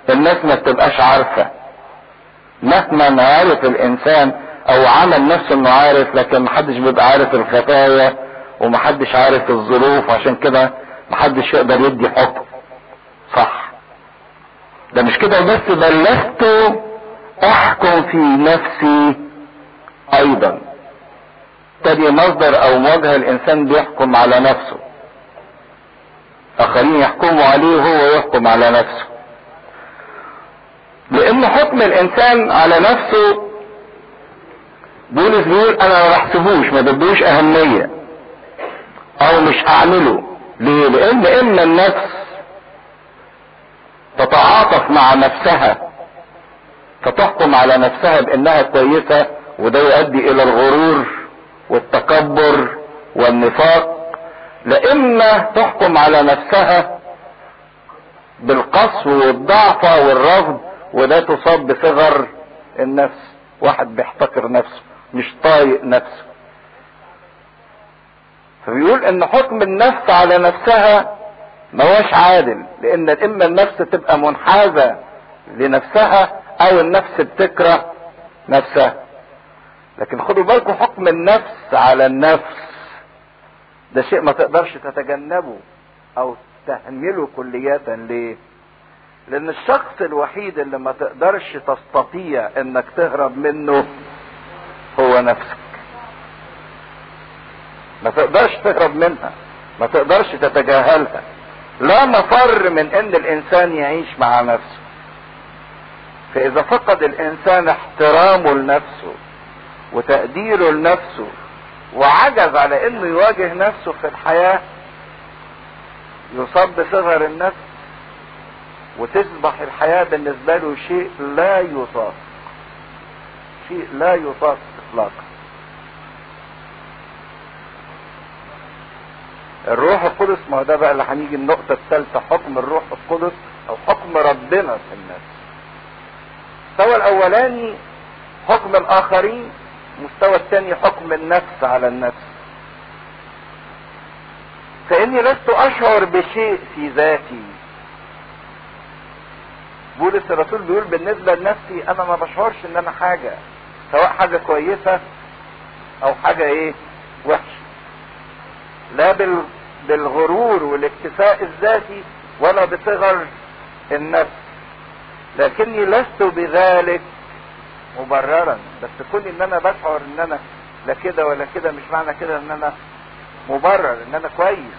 الناس ما بتبقاش عارفة. مهما عارف الإنسان أو عمل نفسه إنه عارف لكن محدش بيبقى عارف الخفايا ومحدش عارف الظروف عشان كده محدش يقدر يدي حكم. صح. ده مش كده بس بل لست أحكم في نفسي أيضا. تاني مصدر أو مواجهة الإنسان بيحكم على نفسه. آخرين يحكموا عليه وهو يحكم على نفسه. لأن حكم الإنسان على نفسه بولس بيقول أنا ما بحسبوش ما بدوش أهمية. أو مش هعمله. ليه؟ لأن اما النفس تتعاطف مع نفسها فتحكم على نفسها بإنها كويسة وده يؤدي إلى الغرور. والتكبر والنفاق لإما تحكم على نفسها بالقسو والضعف والرفض وده تصاب بصغر النفس واحد بيحتقر نفسه مش طايق نفسه. فبيقول إن حكم النفس على نفسها ما هوش عادل لإن إما النفس تبقى منحازة لنفسها أو النفس بتكره نفسها. لكن خدوا بالكم حكم النفس على النفس. ده شيء ما تقدرش تتجنبه أو تهمله كلية ليه؟ لأن الشخص الوحيد اللي ما تقدرش تستطيع إنك تهرب منه هو نفسك. ما تقدرش تهرب منها ما تقدرش تتجاهلها. لا مفر من إن الإنسان يعيش مع نفسه. فإذا فقد الإنسان احترامه لنفسه وتقديره لنفسه وعجز على إنه يواجه نفسه في الحياة يصاب بصغر النفس وتصبح الحياة بالنسبة له شيء لا يطاق شيء لا يطاق اطلاقا. الروح القدس ما ده بقى اللي هنيجي النقطة الثالثة حكم الروح القدس أو حكم ربنا في النفس. المستوى الأولاني حكم الآخرين المستوى الثاني حكم النفس على النفس. فإني لست أشعر بشيء في ذاتي. بولس الرسول بيقول بالنسبة لنفسي أنا ما بشعرش إن أنا حاجة سواء حاجة كويسة أو حاجة إيه؟ وحشة. لا بال... بالغرور والاكتفاء الذاتي ولا بصغر النفس. لكني لست بذلك مبررا. بس كون إن أنا بشعر ان أنا لا كده ولا كده مش معنى كده إن أنا مبرر إن أنا كويس.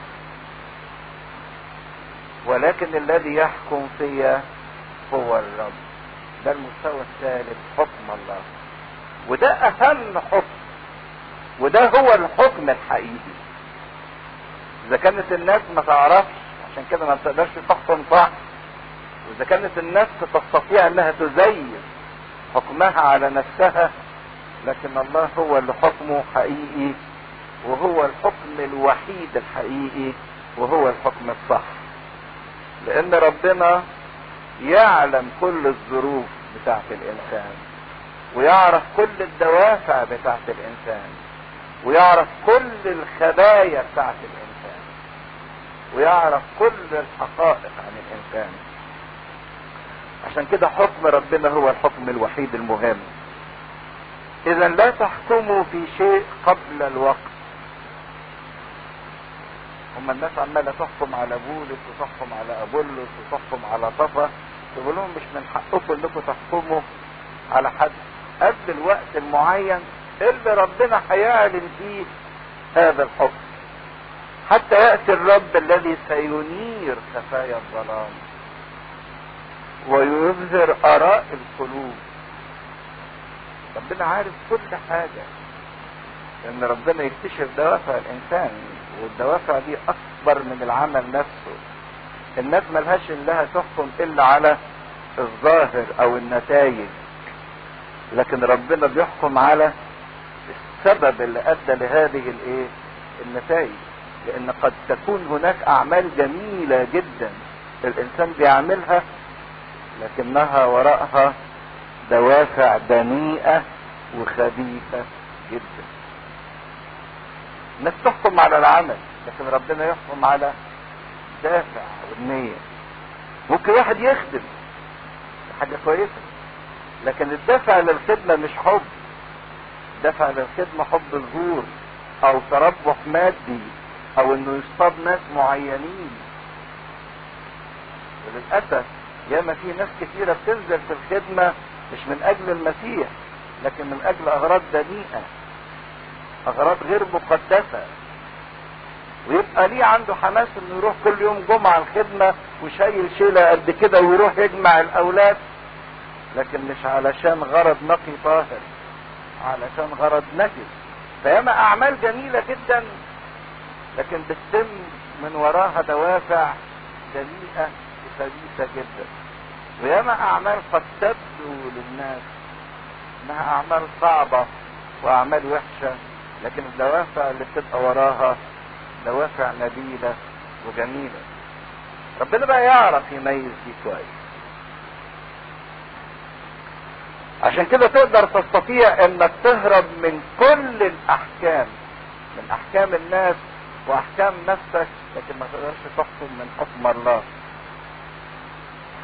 ولكن الذي يحكم فيا هو الرب. ده المستوى الثالث حكم الله. وده أهم حكم. وده هو الحكم الحقيقي. إذا كانت الناس ما تعرفش عشان كده ما بتقدرش تحكم صح. وإذا كانت النفس تستطيع إنها تزين حكمها على نفسها لكن الله هو اللي حكمه حقيقي وهو الحكم الوحيد الحقيقي وهو الحكم الصح. لأن ربنا يعلم كل الظروف بتاعت الإنسان ويعرف كل الدوافع بتاعت الإنسان ويعرف كل الخبايا بتاعت الإنسان ويعرف كل الحقائق عن الإنسان. عشان كده حكم ربنا هو الحكم الوحيد المهم. إذا لا تحكموا في شيء قبل الوقت. هم الناس عمالة تحكم على بولس وتحكم على أبولس وتحكم على صفا تقول لهم مش من حقكم إنكم تحكموا على حد قبل الوقت المعين اللي ربنا هيعلن فيه هذا الحكم. حتى يأتي الرب الذي سينير خفايا الظلام. ويظهر آراء القلوب. ربنا عارف كل حاجة. لأن ربنا يكتشف دوافع الإنسان والدوافع دي أكبر من العمل نفسه. الناس ملهاش إنها تحكم إلا على الظاهر أو النتائج. لكن ربنا بيحكم على السبب اللي أدى لهذه الإيه؟ النتائج. لأن قد تكون هناك أعمال جميلة جدا الإنسان بيعملها لكنها وراءها دوافع دنيئة وخبيثة جدا. الناس تحكم على العمل لكن ربنا يحكم على دافع والنية. ممكن واحد يخدم حاجة كويسة لكن الدافع للخدمة مش حب. دافع للخدمة حب الظهور أو تربح مادي أو إنه يصطاد ناس معينين. وللأسف ياما في ناس كثيرة بتنزل في الخدمة مش من أجل المسيح لكن من أجل أغراض دنيئة أغراض غير مقدسة. ويبقى ليه عنده حماس إنه يروح كل يوم جمعة الخدمة وشايل شيلة قد كده ويروح يجمع الأولاد؟ لكن مش علشان غرض نقي طاهر علشان غرض نجس فياما أعمال جميلة جدا لكن بتتم من وراها دوافع دنيئة وخبيثة جدا. وياما أعمال قد تبدو للناس انها أعمال صعبة وأعمال وحشة لكن الدوافع اللي بتبقى وراها دوافع نبيلة وجميلة. ربنا بقى يعرف يميز دي كويس. عشان كده تقدر تستطيع إنك تهرب من كل الأحكام من أحكام الناس وأحكام نفسك لكن ما تقدرش تحكم من حكم الله.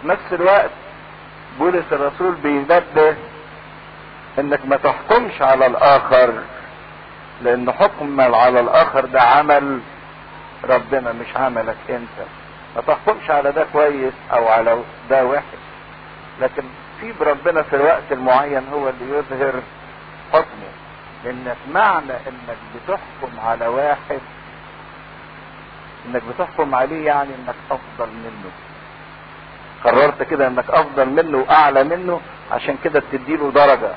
في نفس الوقت بولس الرسول بينبه إنك ما تحكمش على الآخر لأن حكم على الآخر ده عمل ربنا مش عملك أنت. ما تحكمش على ده كويس أو على ده وحش. لكن سيب ربنا في الوقت المعين هو اللي يظهر حكمه. لانك معنى إنك بتحكم على واحد إنك بتحكم عليه يعني إنك أفضل منه. قررت كده انك افضل منه واعلى منه عشان كده بتديله درجة.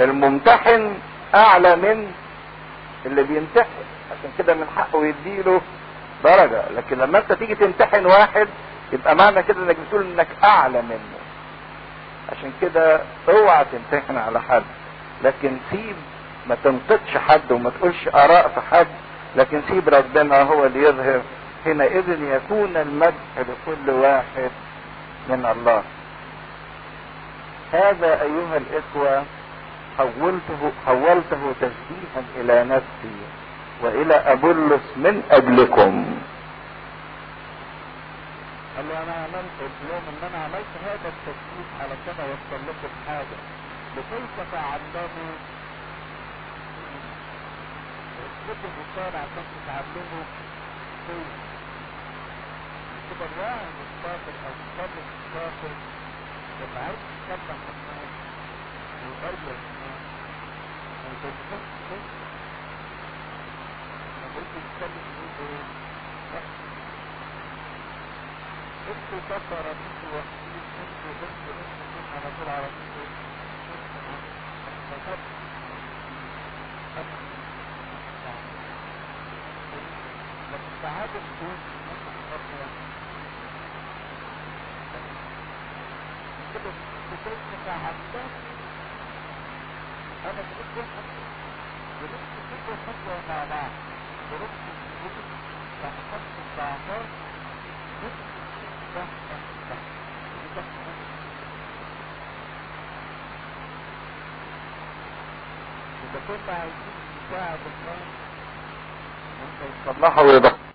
الممتحن اعلى من اللي بيمتحن عشان كده من حقه يديله درجة. لكن لما انت تيجي تمتحن واحد يبقى معنى كده انك بتقول انك اعلى منه. عشان كده اوعى تمتحن على حد. لكن سيب ما تنقدش حد وما تقولش آراء في حد. لكن سيب ربنا هو اللي يظهر حينئذ يكون المدح لكل واحد من الله. هذا أيها الإخوة حولته حولته تشبيها إلى نفسي وإلى ابولس من أجلكم. قال أنا عملت لهم إن أنا عملت هذا التشبيه علشان اوصل لكم حاجة لكي تتعلموا اسلوب الرسالة عشان تتعلموا كده الواحد الشاطر أو الطالب الشاطر لما عايز يتكلم عن الناس ويغير الناس يبقاش كيف لما يجي يتكلم يقول إيه أنتوا كفر أنتوا وحيد أنتوا أنتوا أنتوا على طول على طول لكن ساعات الدين كده بتقول تتعدى أنا لكم بنفس كل خطوه مع بعض بنفس الوجود تحت الضعفات إذا كنا عايزين نساعد الناس وانت يصلحوا ويبقى